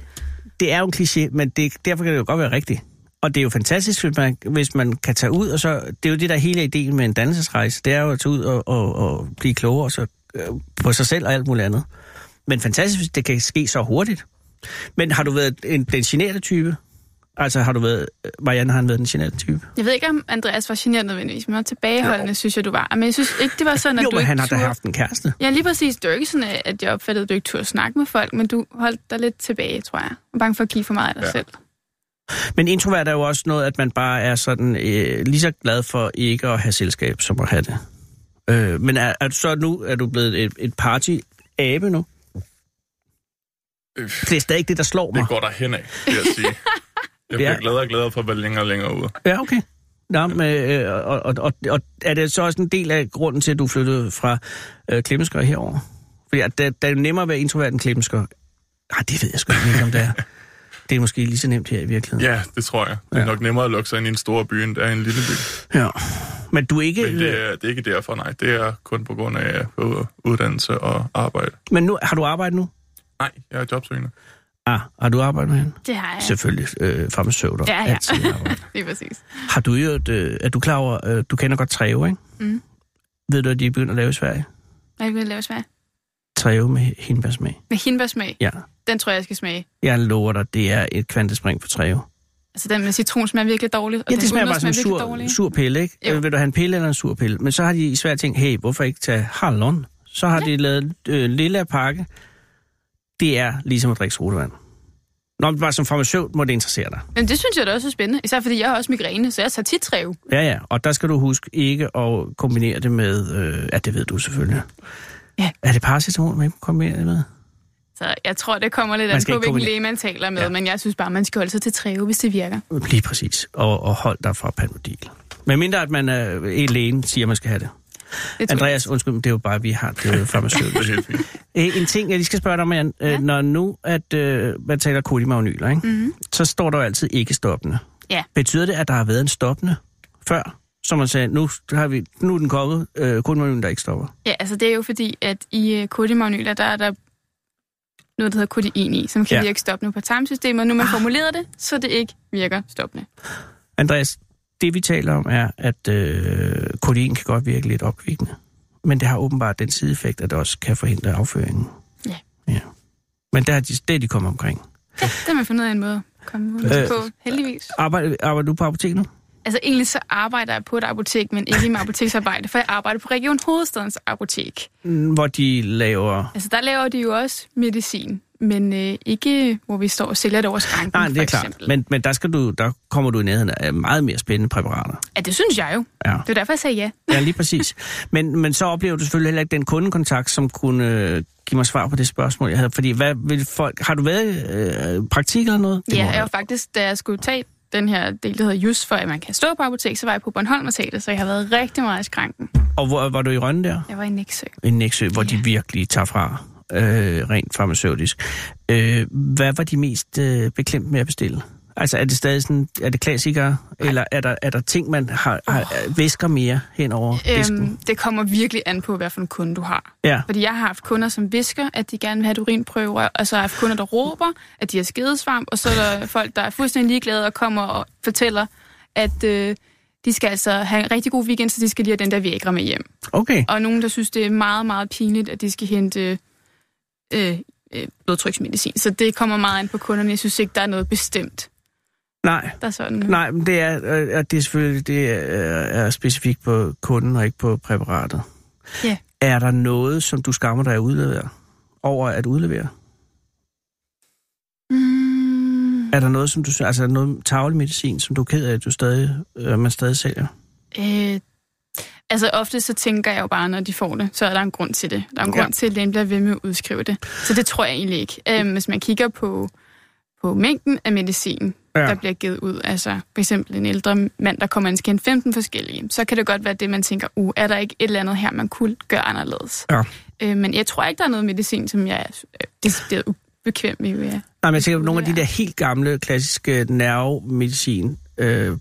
Det er jo en kliché, men det, derfor kan det jo godt være rigtigt. Og det er jo fantastisk, hvis man, hvis man kan tage ud, og så... Det er jo det, der er hele ideen med en dannelsesrejse. Det er jo at tage ud og, og, og blive klogere så, øh, på sig selv og alt muligt andet. Men fantastisk, hvis det kan ske så hurtigt. Men har du været en, den generte type? Altså har du været... Marianne har han været den generte type? Jeg ved ikke, om Andreas var generet nødvendigvis, men tilbageholdende, synes jeg, du var. Men jeg synes ikke, det var sådan, at Jo, du men han har da turde- haft en kæreste. Ja, lige præcis. Det jo ikke sådan, at jeg opfattede, at du ikke turde snakke med folk, men du holdt dig lidt tilbage, tror jeg. Og bange for at give for meget af dig Ja. ja. selv. Men introvert er jo også noget, at man bare er sådan øh, lige så glad for ikke at have selskab, som at have det. Øh, men er, er du så nu er du blevet et, et party-abe nu? Øh, Det er stadig det, der slår mig. det går der hen af, vil jeg sige. (laughs) Jeg bliver Ja. gladere og gladere for at være længere og længere ude. Ja, okay. Nå, men, øh, og, og, og, og er det så også en del af grunden til, at du flyttede fra øh, Klemmenskør herover? Fordi at det, det er jo nemmere at være introvert end Klemmenskør. Ah, det ved jeg sgu ikke, om det er. (laughs) Det er måske lige så nemt her i virkeligheden. Ja, det tror jeg. Det er Ja. nok nemmere at lukke sig ind i en stor by, end det er i en lille by. ja. Men du er ikke... Men det er, det er ikke derfor, nej. Det er kun på grund af uddannelse og arbejde. men nu, har du arbejde nu? Nej, jeg er jobsøgende. Ah, har du arbejdet med hende? Det har jeg. Selvfølgelig. Øh, farmaceuter. Ja, arbejdet. (laughs) Lige præcis. har du jo, øh, er du klar over, øh, du kender godt Treve, ikke? Mm. Ved du, at de er begyndt at lave i Sverige? Hvad vil jeg lave smag? Treve med hindbærsmag. Med hindbærsmag? Ja. Den tror jeg, jeg skal smage. Jeg lover dig, det er et kvantespring for Treve. Altså den med citron smager virkelig dårligt. Og Ja, den det smager bare at som smage sur, sur pille, ikke? Jo. Øh, vil du have en pille eller en sur pille? Men så har de i svært tænkt, hey, hvorfor ikke tage hallon? Så har ja. de lavet øh, lille pakke. Det er ligesom at drikke sodavand. Nå, men bare som farmaceut må det interessere dig. Men det synes jeg da også er spændende. Især fordi jeg har også migræne, så jeg tager tit træve. Ja, ja, og der skal du huske ikke at kombinere det med, øh, ja, det ved du selvfølgelig. Ja. Er det paracetamol, man kan kombinere det med? Så jeg tror, det kommer lidt an på, ikke hvilken læge man taler med. Ja. Men jeg synes bare, man skal holde sig til træve, hvis det virker. Lige præcis. Og, og hold dig fra panodil. Men mindre, at man er en lægen siger, at man skal have det. Andreas, undskyld, det er jo bare, at vi har det jo farmaceut. (laughs) Øh, en ting, jeg lige skal spørge dig om, Jan. Ja. Når nu, at øh, man taler kodimagnyler, ikke? Mm-hmm. så står der jo altid ikke stoppende. Ja. Betyder det, at der har været en stoppende før? Så man sagde, nu, har vi, nu er den kommet, øh, kodimagnylen, der ikke stopper. Ja, altså det er jo fordi, at i uh, kodimagnyler, der er der noget, der hedder kodein i, som kan Ja. virke stoppende på tarmsystemet. Og nu man formuleret det, så det ikke virker stoppende. Andreas, det vi taler om er, at øh, kodein kan godt virke lidt opkvikkende. Men det har åbenbart den sideeffekt, at det også kan forhindre afføringen. Ja. ja. Men der er de, det de kommet omkring. Ja, det har man fundet af en måde at komme ud Øh. på, heldigvis. Arbejder, arbejder du på apoteket nu? Altså egentlig så arbejder jeg på et apotek, men ikke med apoteksarbejde, for jeg arbejder på Region Hovedstadens apotek. Hvor de laver... Altså der laver de jo også medicin, men øh, ikke hvor vi står og sælger det over skranken, Nej, det er for klart. eksempel. Men, men der, skal du, der kommer du i nærheden af meget mere spændende præparater. Ja, det synes jeg jo. Ja. Det er derfor, jeg sagde ja. Ja, lige præcis. Men, men så oplever du selvfølgelig heller ikke den kundekontakt, som kunne øh, give mig svar på det spørgsmål, jeg havde. Fordi hvad vil folk... Har du været i øh, praktik eller noget? Det Ja, jeg var faktisk, da jeg skulle tage den her del, der hedder Just, for at man kan stå på apotek, så var jeg på Bornholm og det, så jeg har været rigtig meget i skranken. Og hvor var du i Rønne der? Jeg var i Nexø. I Nexø, hvor de virkelig tager fra øh, rent farmaceutisk. Øh, hvad var de mest øh, beklemt med at bestille? Altså er det stadig sådan, er det klassikere, eller er der, er der ting, man har, har væsker mere hen over disken? Øhm, det kommer virkelig an på, hvad for en kunde du har. Ja. Fordi jeg har haft kunder, som visker, at de gerne vil have urinprøver, og så har jeg haft kunder, der råber, at de har skedesvamp, og så er der folk, der er fuldstændig ligeglade og kommer og fortæller, at øh, de skal altså have en rigtig god weekend, så de skal lige have den der Viagra med hjem. Okay. Og nogen, der synes, det er meget, meget pinligt, at de skal hente øh, øh, blodtryksmedicin. Så det kommer meget an på kunderne. Jeg synes ikke, der er noget bestemt, Nej, der er sådan. nej, men det er, øh, at det er selvfølgelig det er, er specifikt på kunden og ikke på præparatet. Ja. Er der noget, som du skammer dig at udlevere? Over at udlevere? Mm, Er der noget, som du altså noget tavlemedicin, som du er ked af, at du stadig, øh, man stadig sælger? øh, altså ofte så tænker jeg jo bare, når de får det, så er der en grund til det. Der er en Ja. grund til, at lægen bliver ved med at udskrive det. Så det tror jeg egentlig ikke. Øh, hvis man kigger på, på mængden af medicin, Ja. der bliver givet ud, altså for eksempel en ældre mand, der kommer ind hente 15 forskellige, så kan det godt være det, man tænker, uh, er der ikke et eller andet her, man kunne gøre anderledes? Ja. Øh, men jeg tror ikke, der er noget medicin, som jeg er øh, decideret ubekvem med. Ja. Nej, men jeg tænker på nogle af de der helt gamle, klassiske nervemedicin, øh,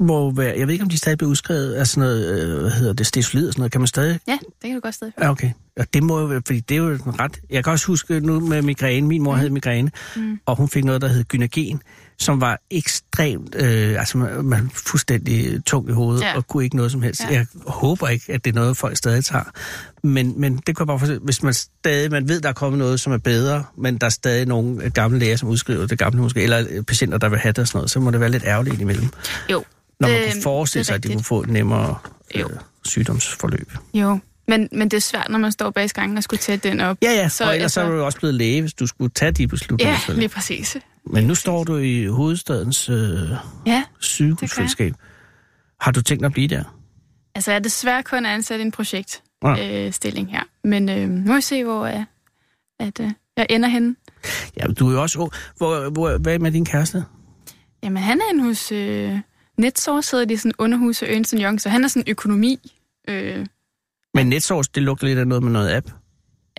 må være, jeg ved ikke, om de stadig bliver udskrevet af sådan noget, øh, hvad hedder det, stesolid og sådan noget. Kan man stadig? ja, det kan du godt stadig. Ja, okay. Og det må jo være, fordi det er jo ret... Jeg kan også huske nu med migræne. Min mor mm. havde migræne, Mm. og hun fik noget, der hed gynagen, som var ekstremt, øh, altså man, man fuldstændig tung i hovedet, ja. Og kunne ikke noget som helst. Ja. Jeg håber ikke, at det er noget, folk stadig tager. Men, men det kan jeg bare forstå, hvis man stadig, man ved, der er kommet noget, som er bedre, men der er stadig nogle gamle læger, som udskriver det gamle måske, eller patienter, der vil have det og sådan noget, så må det være lidt ærgerligt imellem. Jo. Når man Det- kunne forestille sig, at de kunne få et nemmere øh, Jo. sygdomsforløb. Jo, men, men det er svært, når man står bag skranken og skulle tage den op. Ja, ja, Så, og ellers altså... så er du også blevet læge, hvis du skulle tage de beslutninger. Ja, lige præcis. Men nu står du i hovedstadens øh, Ja, sygehusfællesskab. Har du tænkt at blive der? altså jeg er desværre kun ansat i en projektstilling Ja. øh, stilling her. Men øh, nu må vi se, hvor øh, at, øh, jeg ender henne. Ja, du er jo også. Hvor, hvor, hvad med din kæreste? Jamen, han er inde hos øh, Netsource, sidder de sådan underhus og Ernst Young, så han er sådan økonomi. Øh, Men Netsource, det lugter lidt af noget med noget app.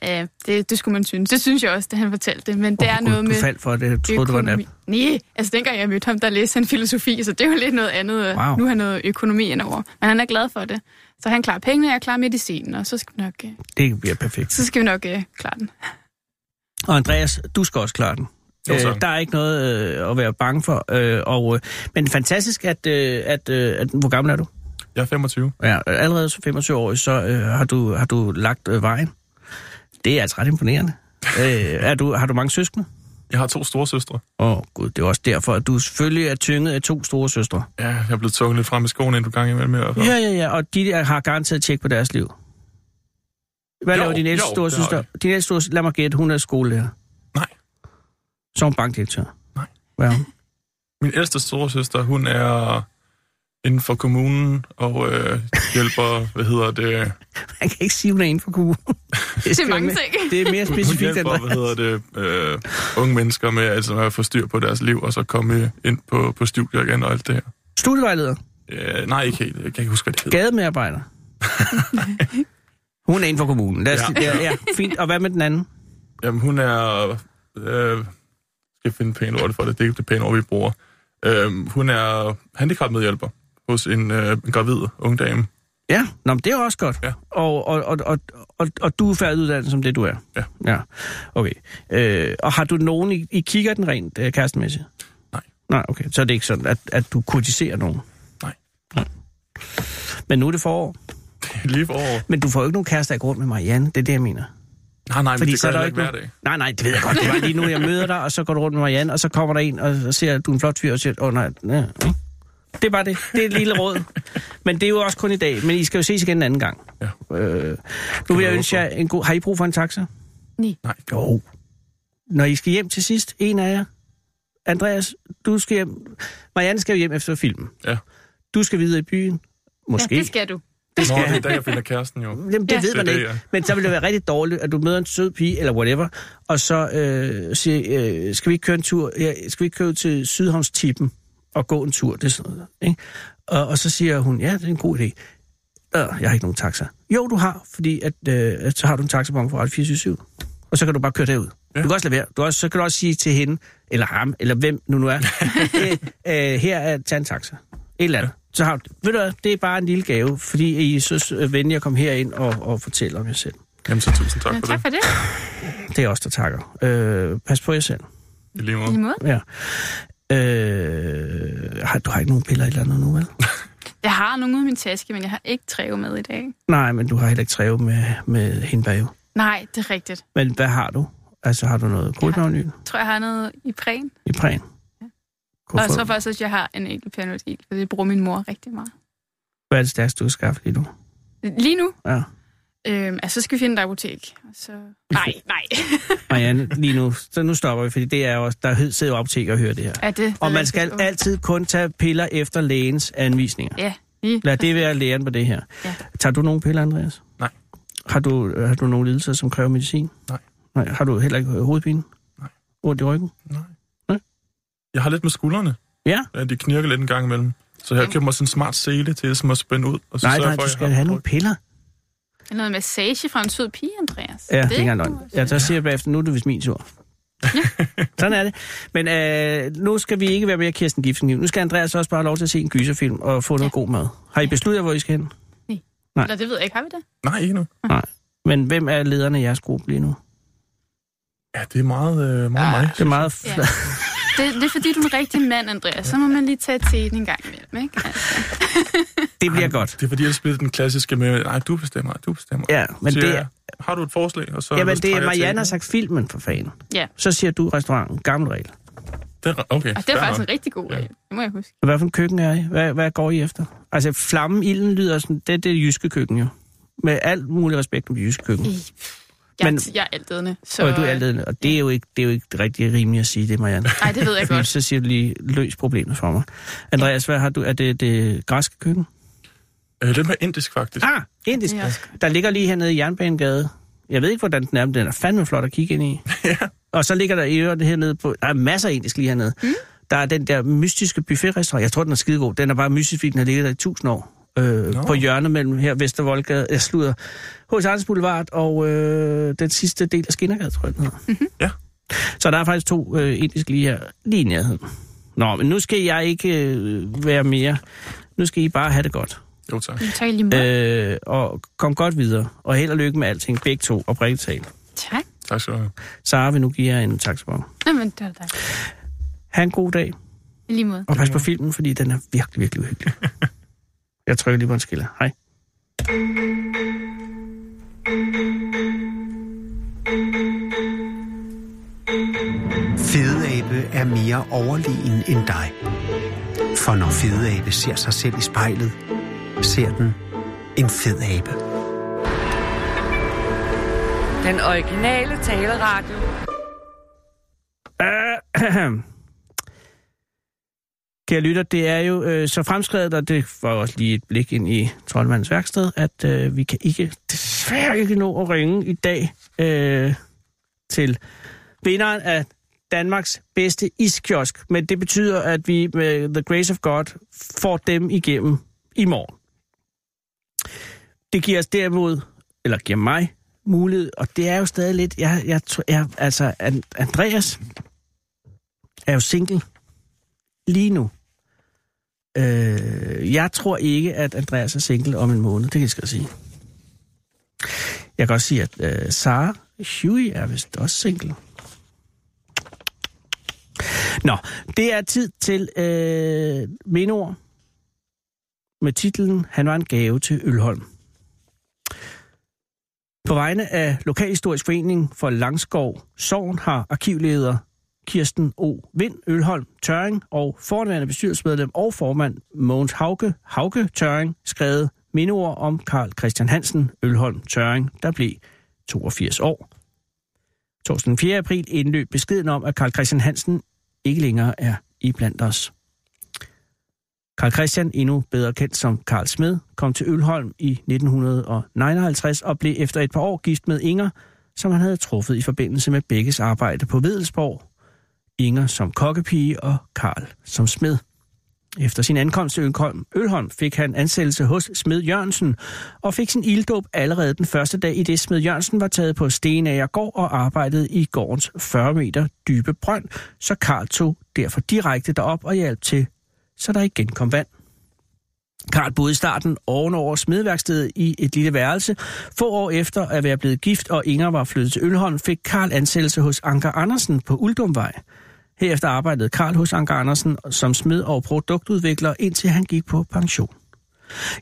ja, det, det skulle man synes. Det synes jeg også, da han fortalte det. Men det er Gud, noget du med faldt for det. Jeg troede, det var en app. Nej, altså dengang jeg mødte ham, der læste han filosofi, så det er jo lidt noget andet. Wow. Nu har han noget økonomi indover. Men han er glad for det. Så han klarer pengene, og jeg klarer medicinen, og så skal vi nok, øh, Det bliver perfekt. så skal vi nok øh, klare den. Og Andreas, du skal også klare den. Jo, tak. Øh, der er ikke noget øh, at være bange for. Øh, og, øh, men fantastisk, at, øh, at, øh, at... Hvor gammel er du? Jeg er 25. Ja, allerede som 25 år, så øh, har, du, har du lagt øh, vejen. Det er altså ret imponerende. (laughs) øh, er du, har du mange søskende? Jeg har to store søstre. Åh, oh, gud, det er også derfor, at du selvfølgelig er tynget af to store søstre. Ja, jeg er blevet tukket lidt frem i skoene en gang imellem. i hvert fald. Ja, ja, ja, og de har garanteret tjek på deres liv. Hvad Jo, laver din ældste store søster? Din ældste store, lad mig gætte, hun er skolelærer. Nej. Så hun bankdirektør. Nej. Hvad er hun? (laughs) Min ældste store søster, hun er inden for kommunen og øh, hjælper, (laughs) hvad hedder det? Man kan ikke sige, hun er inden for kommunen. (laughs) Det er mange ting. Det er mere Hun specifikt, end hvad hedder det, øh, unge mennesker med altså, at få styr på deres liv, og så komme ind på, på studier igen og alt det her. Studievejleder. Øh, nej, ikke helt. Jeg kan ikke huske, hvad det hedder. Gademedarbejder. hun er inden for kommunen. Lad os, Ja. ja. ja, fint. Og hvad med den anden? Jamen, hun er... Øh, skal finde pæne ord for det? Det er det pæne ord, vi bruger. Øh, hun er handicapmedhjælper hos en, øh, en gravid ung dame. Ja, Nå, men det er også godt. Ja. Og, og, og, og, og, og du er færdiguddannet som det, du er? Ja. Ja, okay. Øh, og har du nogen i, i kigger den rent øh, kærestemæssigt? Nej. Nej, okay. Så er det ikke sådan, at, at du kurtiserer nogen? Nej. Nej. Men nu er det forår. (laughs) Lige for år. Men du får jo ikke nogen kærester, der går rundt med Marianne. Det er det, jeg mener. Nej, nej, men Fordi det så gør er jeg ikke hver dag. Nej, nej, det ved jeg godt. Det var lige nu, jeg møder dig, og så går du rundt med Marianne, og så kommer der en og ser, at du er en flot fyr, og siger, åh oh, nej, nej? Det er bare det. Det er et lille råd. Men det er jo også kun i dag. Men I skal jo ses igen en anden gang. Ja. Øh, nu vil jeg ønske jer en god... Har I brug for en taxa? Nej. Nej. Jo. Når I skal hjem til sidst, en af jer. Andreas, du skal hjem. Marianne skal jo hjem efter filmen. Ja. Du skal videre i byen. Måske. Ja, det skal du. Det Nå, skal det er dag, jeg finder kæresten jo. Jamen, det Ja. ja, ved Det man det, ikke. ja. Men så vil det være rigtig dårligt, at du møder en sød pige, eller whatever, og så øh, siger, øh, skal vi ikke køre en tur, ja, skal vi ikke køre til Sydhavnstippen og gå en tur, det er sådan noget, ikke? Og, og så siger hun, ja, det er en god idé. Øh, jeg har ikke nogen taxa. Jo, du har, fordi at, øh, så har du en taxabon for Radio 24 og så kan du bare køre derud. Ja. Du kan også lade være. Du også, så kan du også sige til hende, eller ham, eller hvem nu nu er, (laughs) øh, øh, her er tag en taxa. Et eller andet. Så har ved du hvad, det er bare en lille gave, fordi I er så venlige at komme herind og, og fortælle om jer selv. Jamen, så tusind tak Ja, for tak det. for det. Det er os, der takker. Øh, pas på jer selv. I lige I måde. lige måde. Ja. Øh, har, du har ikke nogen piller eller andet nu, vel? (laughs) Jeg har nogle ud i min taske, men jeg har ikke træve med i dag. Nej, men du har heller ikke træve med, med hindbær jo. Nej, det er rigtigt. Men hvad har du? Altså, har du noget kodnavnyl Jeg tror, jeg har noget i præn. i præn? Og jeg tror faktisk, at jeg har en enkelt Panodil, for det bruger min mor rigtig meget. Hvad er det stærkeste, du kan skaffe lige nu? Lige nu, Ja. øhm, altså, så skal vi finde et apotek. Så... Nej, nej. (laughs) Marianne, lige nu, så nu stopper vi, fordi det er også, der sidder jo apoteker og hører det her. Ja, det, det Og man skal godt. altid kun tage piller efter lægens anvisninger. Ja, lige. Lad det være læren på det her. Ja. Tager du nogle piller, Andreas? Nej. Har du, har du nogle lidelser, som kræver medicin? Nej. Nej. Har du heller ikke hovedpine? Nej. Ondt i ryggen? Jeg har lidt med skuldrene. Ja. Ja, de knirker lidt en gang imellem. Så jeg har købt mig sådan en smart sele til, som at spænde ud. Og så Nej, nej, for, du skal have nogle piller. Det er noget massage fra en sød pige, Andreas. Ja, det er ikke engang Ja, så siger jeg bagefter, nu er det vist min tur. (laughs) Sådan er det. Men øh, nu skal vi ikke være med Kirsten Giftenkniv. Nu skal Andreas også bare have lov til at se en gyserfilm og få noget god mad. Har I besluttet, hvor I skal hen? Nej. Eller det ved jeg ikke, har vi det? Nej, ikke nu. Nej. Men hvem er lederne i jeres gruppe lige nu? Ja, det er meget, øh, meget mig. Det er meget... Ja. Det, det er fordi, du er en rigtig mand, Andreas. Så må man lige tage til en gang imellem, ikke? Altså. Det bliver godt. Det er fordi, jeg spiller den klassiske med, nej, du bestemmer, du bestemmer. Ja, men Siger det er... Har du et forslag? Og så Jamen, det er Marianne har sagt filmen for fanden. Ja, Så siger du restauranten. Gammel regel. Det er, okay, og det er faktisk nok. en rigtig god regel. Det må jeg huske. Hvad for en køkken er I? Hvad, hvad går I efter? Altså, flammen, ilden lyder sådan... Det, det er det jyske køkken jo. Med alt mulig respekt om det jyske køkken. Jeg, Men, jeg er altædende. Så, og du er altid, og det er jo ikke, det er jo ikke rigtig rimeligt at sige det, Marianne. Nej, det ved jeg godt. så siger du lige, løs problemet for mig. Andreas, hvad har du? Er det det græske køkken? Øh, lidt mere indisk, faktisk. Ah, indisk. Er også Der ligger lige hernede i Jernbanegade. Jeg ved ikke, hvordan den er, men den er fandme flot at kigge ind i. (laughs) Og så ligger der i øvrigt hernede på... Der er masser af indisk lige hernede. Mm. Der er den der mystiske buffetrestaurant. Jeg tror, den er skidegod. Den er bare mystisk, fordi den har ligget der i tusind år. Øh, Nå. på hjørnet mellem her Vestervoldgade, jeg slutter, H.C. Andersens Boulevard og øh, den sidste del af Skinnergade, tror jeg, den hedder. Mm-hmm. Ja. Så der er faktisk to øh, indiske lige her, lige i nærheden. Nå, men nu skal jeg ikke øh, være mere. Nu skal I bare have det godt. Jo, tak. Tak lige. Øh, og kom godt videre. Og held og lykke med alting, begge to, og talt. Tak. Tak skal du have. Sara vil nu give jer en taxabon. Jamen, det var dig. Ha' en god dag, I lige måde. og pas på filmen, fordi den er virkelig, virkelig uhyggelig. (laughs) Jeg trykker lige på en skiller. Hej. Fedeabe er mere overlegen end dig. For når fedeabe ser sig selv i spejlet, ser den en fed abe. Den originale taleradio. (clears throat) Kære lytter, det er jo øh, så fremskrevet, og det var også lige et blik ind i Troldmandens værksted, at øh, vi kan ikke, desværre ikke nå at ringe i dag øh, til vinderen af Danmarks bedste iskiosk. Men det betyder, at vi med The Grace of God får dem igennem i morgen. Det giver os derimod, eller giver mig mulighed, og det er jo stadig lidt, jeg, jeg, jeg altså, Andreas er jo single lige nu. Øh, jeg tror ikke, at Andreas er single om en måned, det kan jeg skal sige. Jeg kan også sige, at øh, Sara Huey er vist også single. Nå, det er tid til øh, mindeord med titlen Han var en gave til Ølholm. På vegne af Lokalhistorisk Forening for Langskov Sogn har arkivleder Kirsten O. Vind Ølholm Tøring og fornærende bestyrelsesmedlem og formand Mogens Hauke Hauke Tøring skrevet mindeord om Karl Christian Hansen Ølholm Tøring, der blev 82 år. Torsdag den 4. april indløb beskeden om, at Karl Christian Hansen ikke længere er iblandt os. Karl Christian, endnu bedre kendt som Karl Smed, kom til Ølholm i 1959 og blev efter et par år gift med Inger, som han havde truffet i forbindelse med begges arbejde på Vedelsborg. Inger som kokkepige og Karl som smed. Efter sin ankomst til Ølholm, fik han ansættelse hos Smed Jørgensen og fik sin ilddåb allerede den første dag, i det Smed Jørgensen var taget på Stenagergård og arbejdede i gårdens 40 meter dybe brønd, så Karl tog derfor direkte derop og hjalp til, så der igen kom vand. Karl boede i starten ovenover smedværkstedet i et lille værelse. Få år efter at være blevet gift og Inger var flyttet til Ølholm, fik Karl ansættelse hos Anker Andersen på Uldumvej. Herefter arbejdede Karl hos Anker Andersen som smed og produktudvikler, indtil han gik på pension.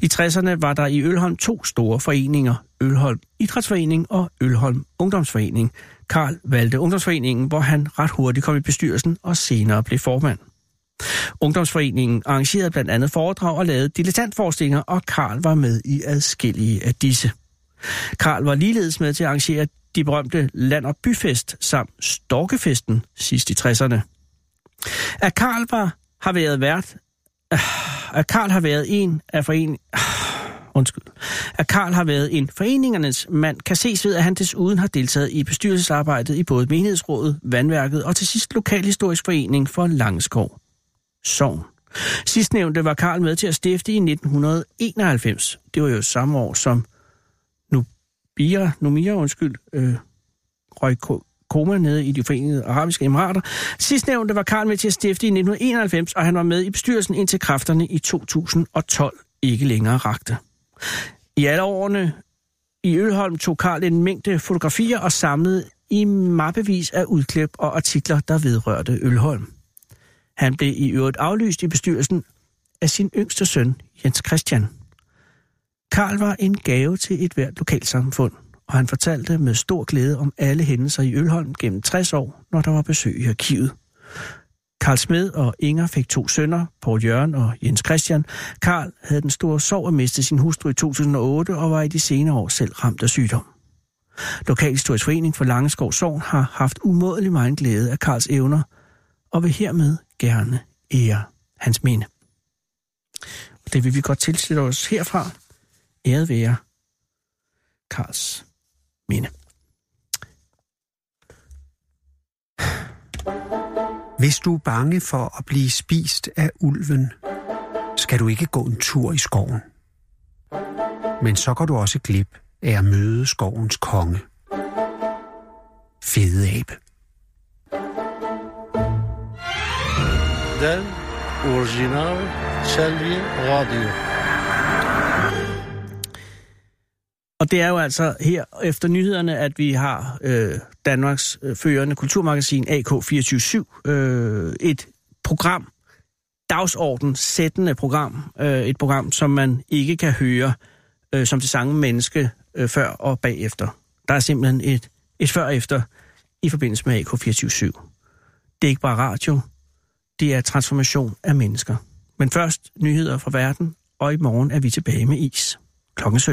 I 60'erne var der i Ølholm to store foreninger, Ølholm Idrætsforening og Ølholm Ungdomsforening. Karl valgte Ungdomsforeningen, hvor han ret hurtigt kom i bestyrelsen og senere blev formand. Ungdomsforeningen arrangerede blandt andet foredrag og lavede dilettantforestillinger, og Karl var med i adskillige af disse. Karl var ligeledes med til at arrangere de berømte Land- og Byfest samt Storkefesten sidst i 60'erne. At Karl var, har været vært, øh, at Karl har været en af forening, øh, undskyld, at Karl har været en foreningernes mand, kan ses ved, at han desuden har deltaget i bestyrelsesarbejdet i både menighedsrådet, vandværket og til sidst Lokalhistorisk Forening for Langeskov. Sogn. Sidstnævnte var Karl med til at stifte i 1991. Det var jo samme år som Nubia, Numia, undskyld, øh, røg koma nede i de forenede arabiske emirater. Sidstnævnte var Karl med til at stifte i 1991, og han var med i bestyrelsen indtil kræfterne i 2012 ikke længere rakte. I alle årene i Ølholm tog Karl en mængde fotografier og samlede i mappevis af udklip og artikler, der vedrørte Ølholm. Han blev i øvrigt aflyst i bestyrelsen af sin yngste søn, Jens Christian. Karl var en gave til et hvert lokalsamfund, og han fortalte med stor glæde om alle hændelser i Ølholm gennem 60 år, når der var besøg i arkivet. Karl Smed og Inger fik to sønner, Paul Jørgen og Jens Christian. Karl havde den store sorg at miste sin hustru i 2008 og var i de senere år selv ramt af sygdom. Lokalhistorisk Forening for Langeskov Sogn har haft umådelig meget glæde af Karls evner, og vil hermed gerne ære hans minde. Og det vil vi godt tilslutte os herfra. Æret være Karls minde. Hvis du er bange for at blive spist af ulven, skal du ikke gå en tur i skoven. Men så går du også glip af at møde skovens konge. Fede abe. Den original Selvi Radio. Og det er jo altså her efter nyhederne, at vi har øh, Danmarks øh, førende kulturmagasin AK247, øh, et program, dagsorden sættende program, øh, et program, som man ikke kan høre øh, som det samme menneske øh, før og bagefter. Der er simpelthen et, et før og efter i forbindelse med AK247. Det er ikke bare radio, det er transformation af mennesker. Men først nyheder fra verden, og i morgen er vi tilbage med is. Klokken 17.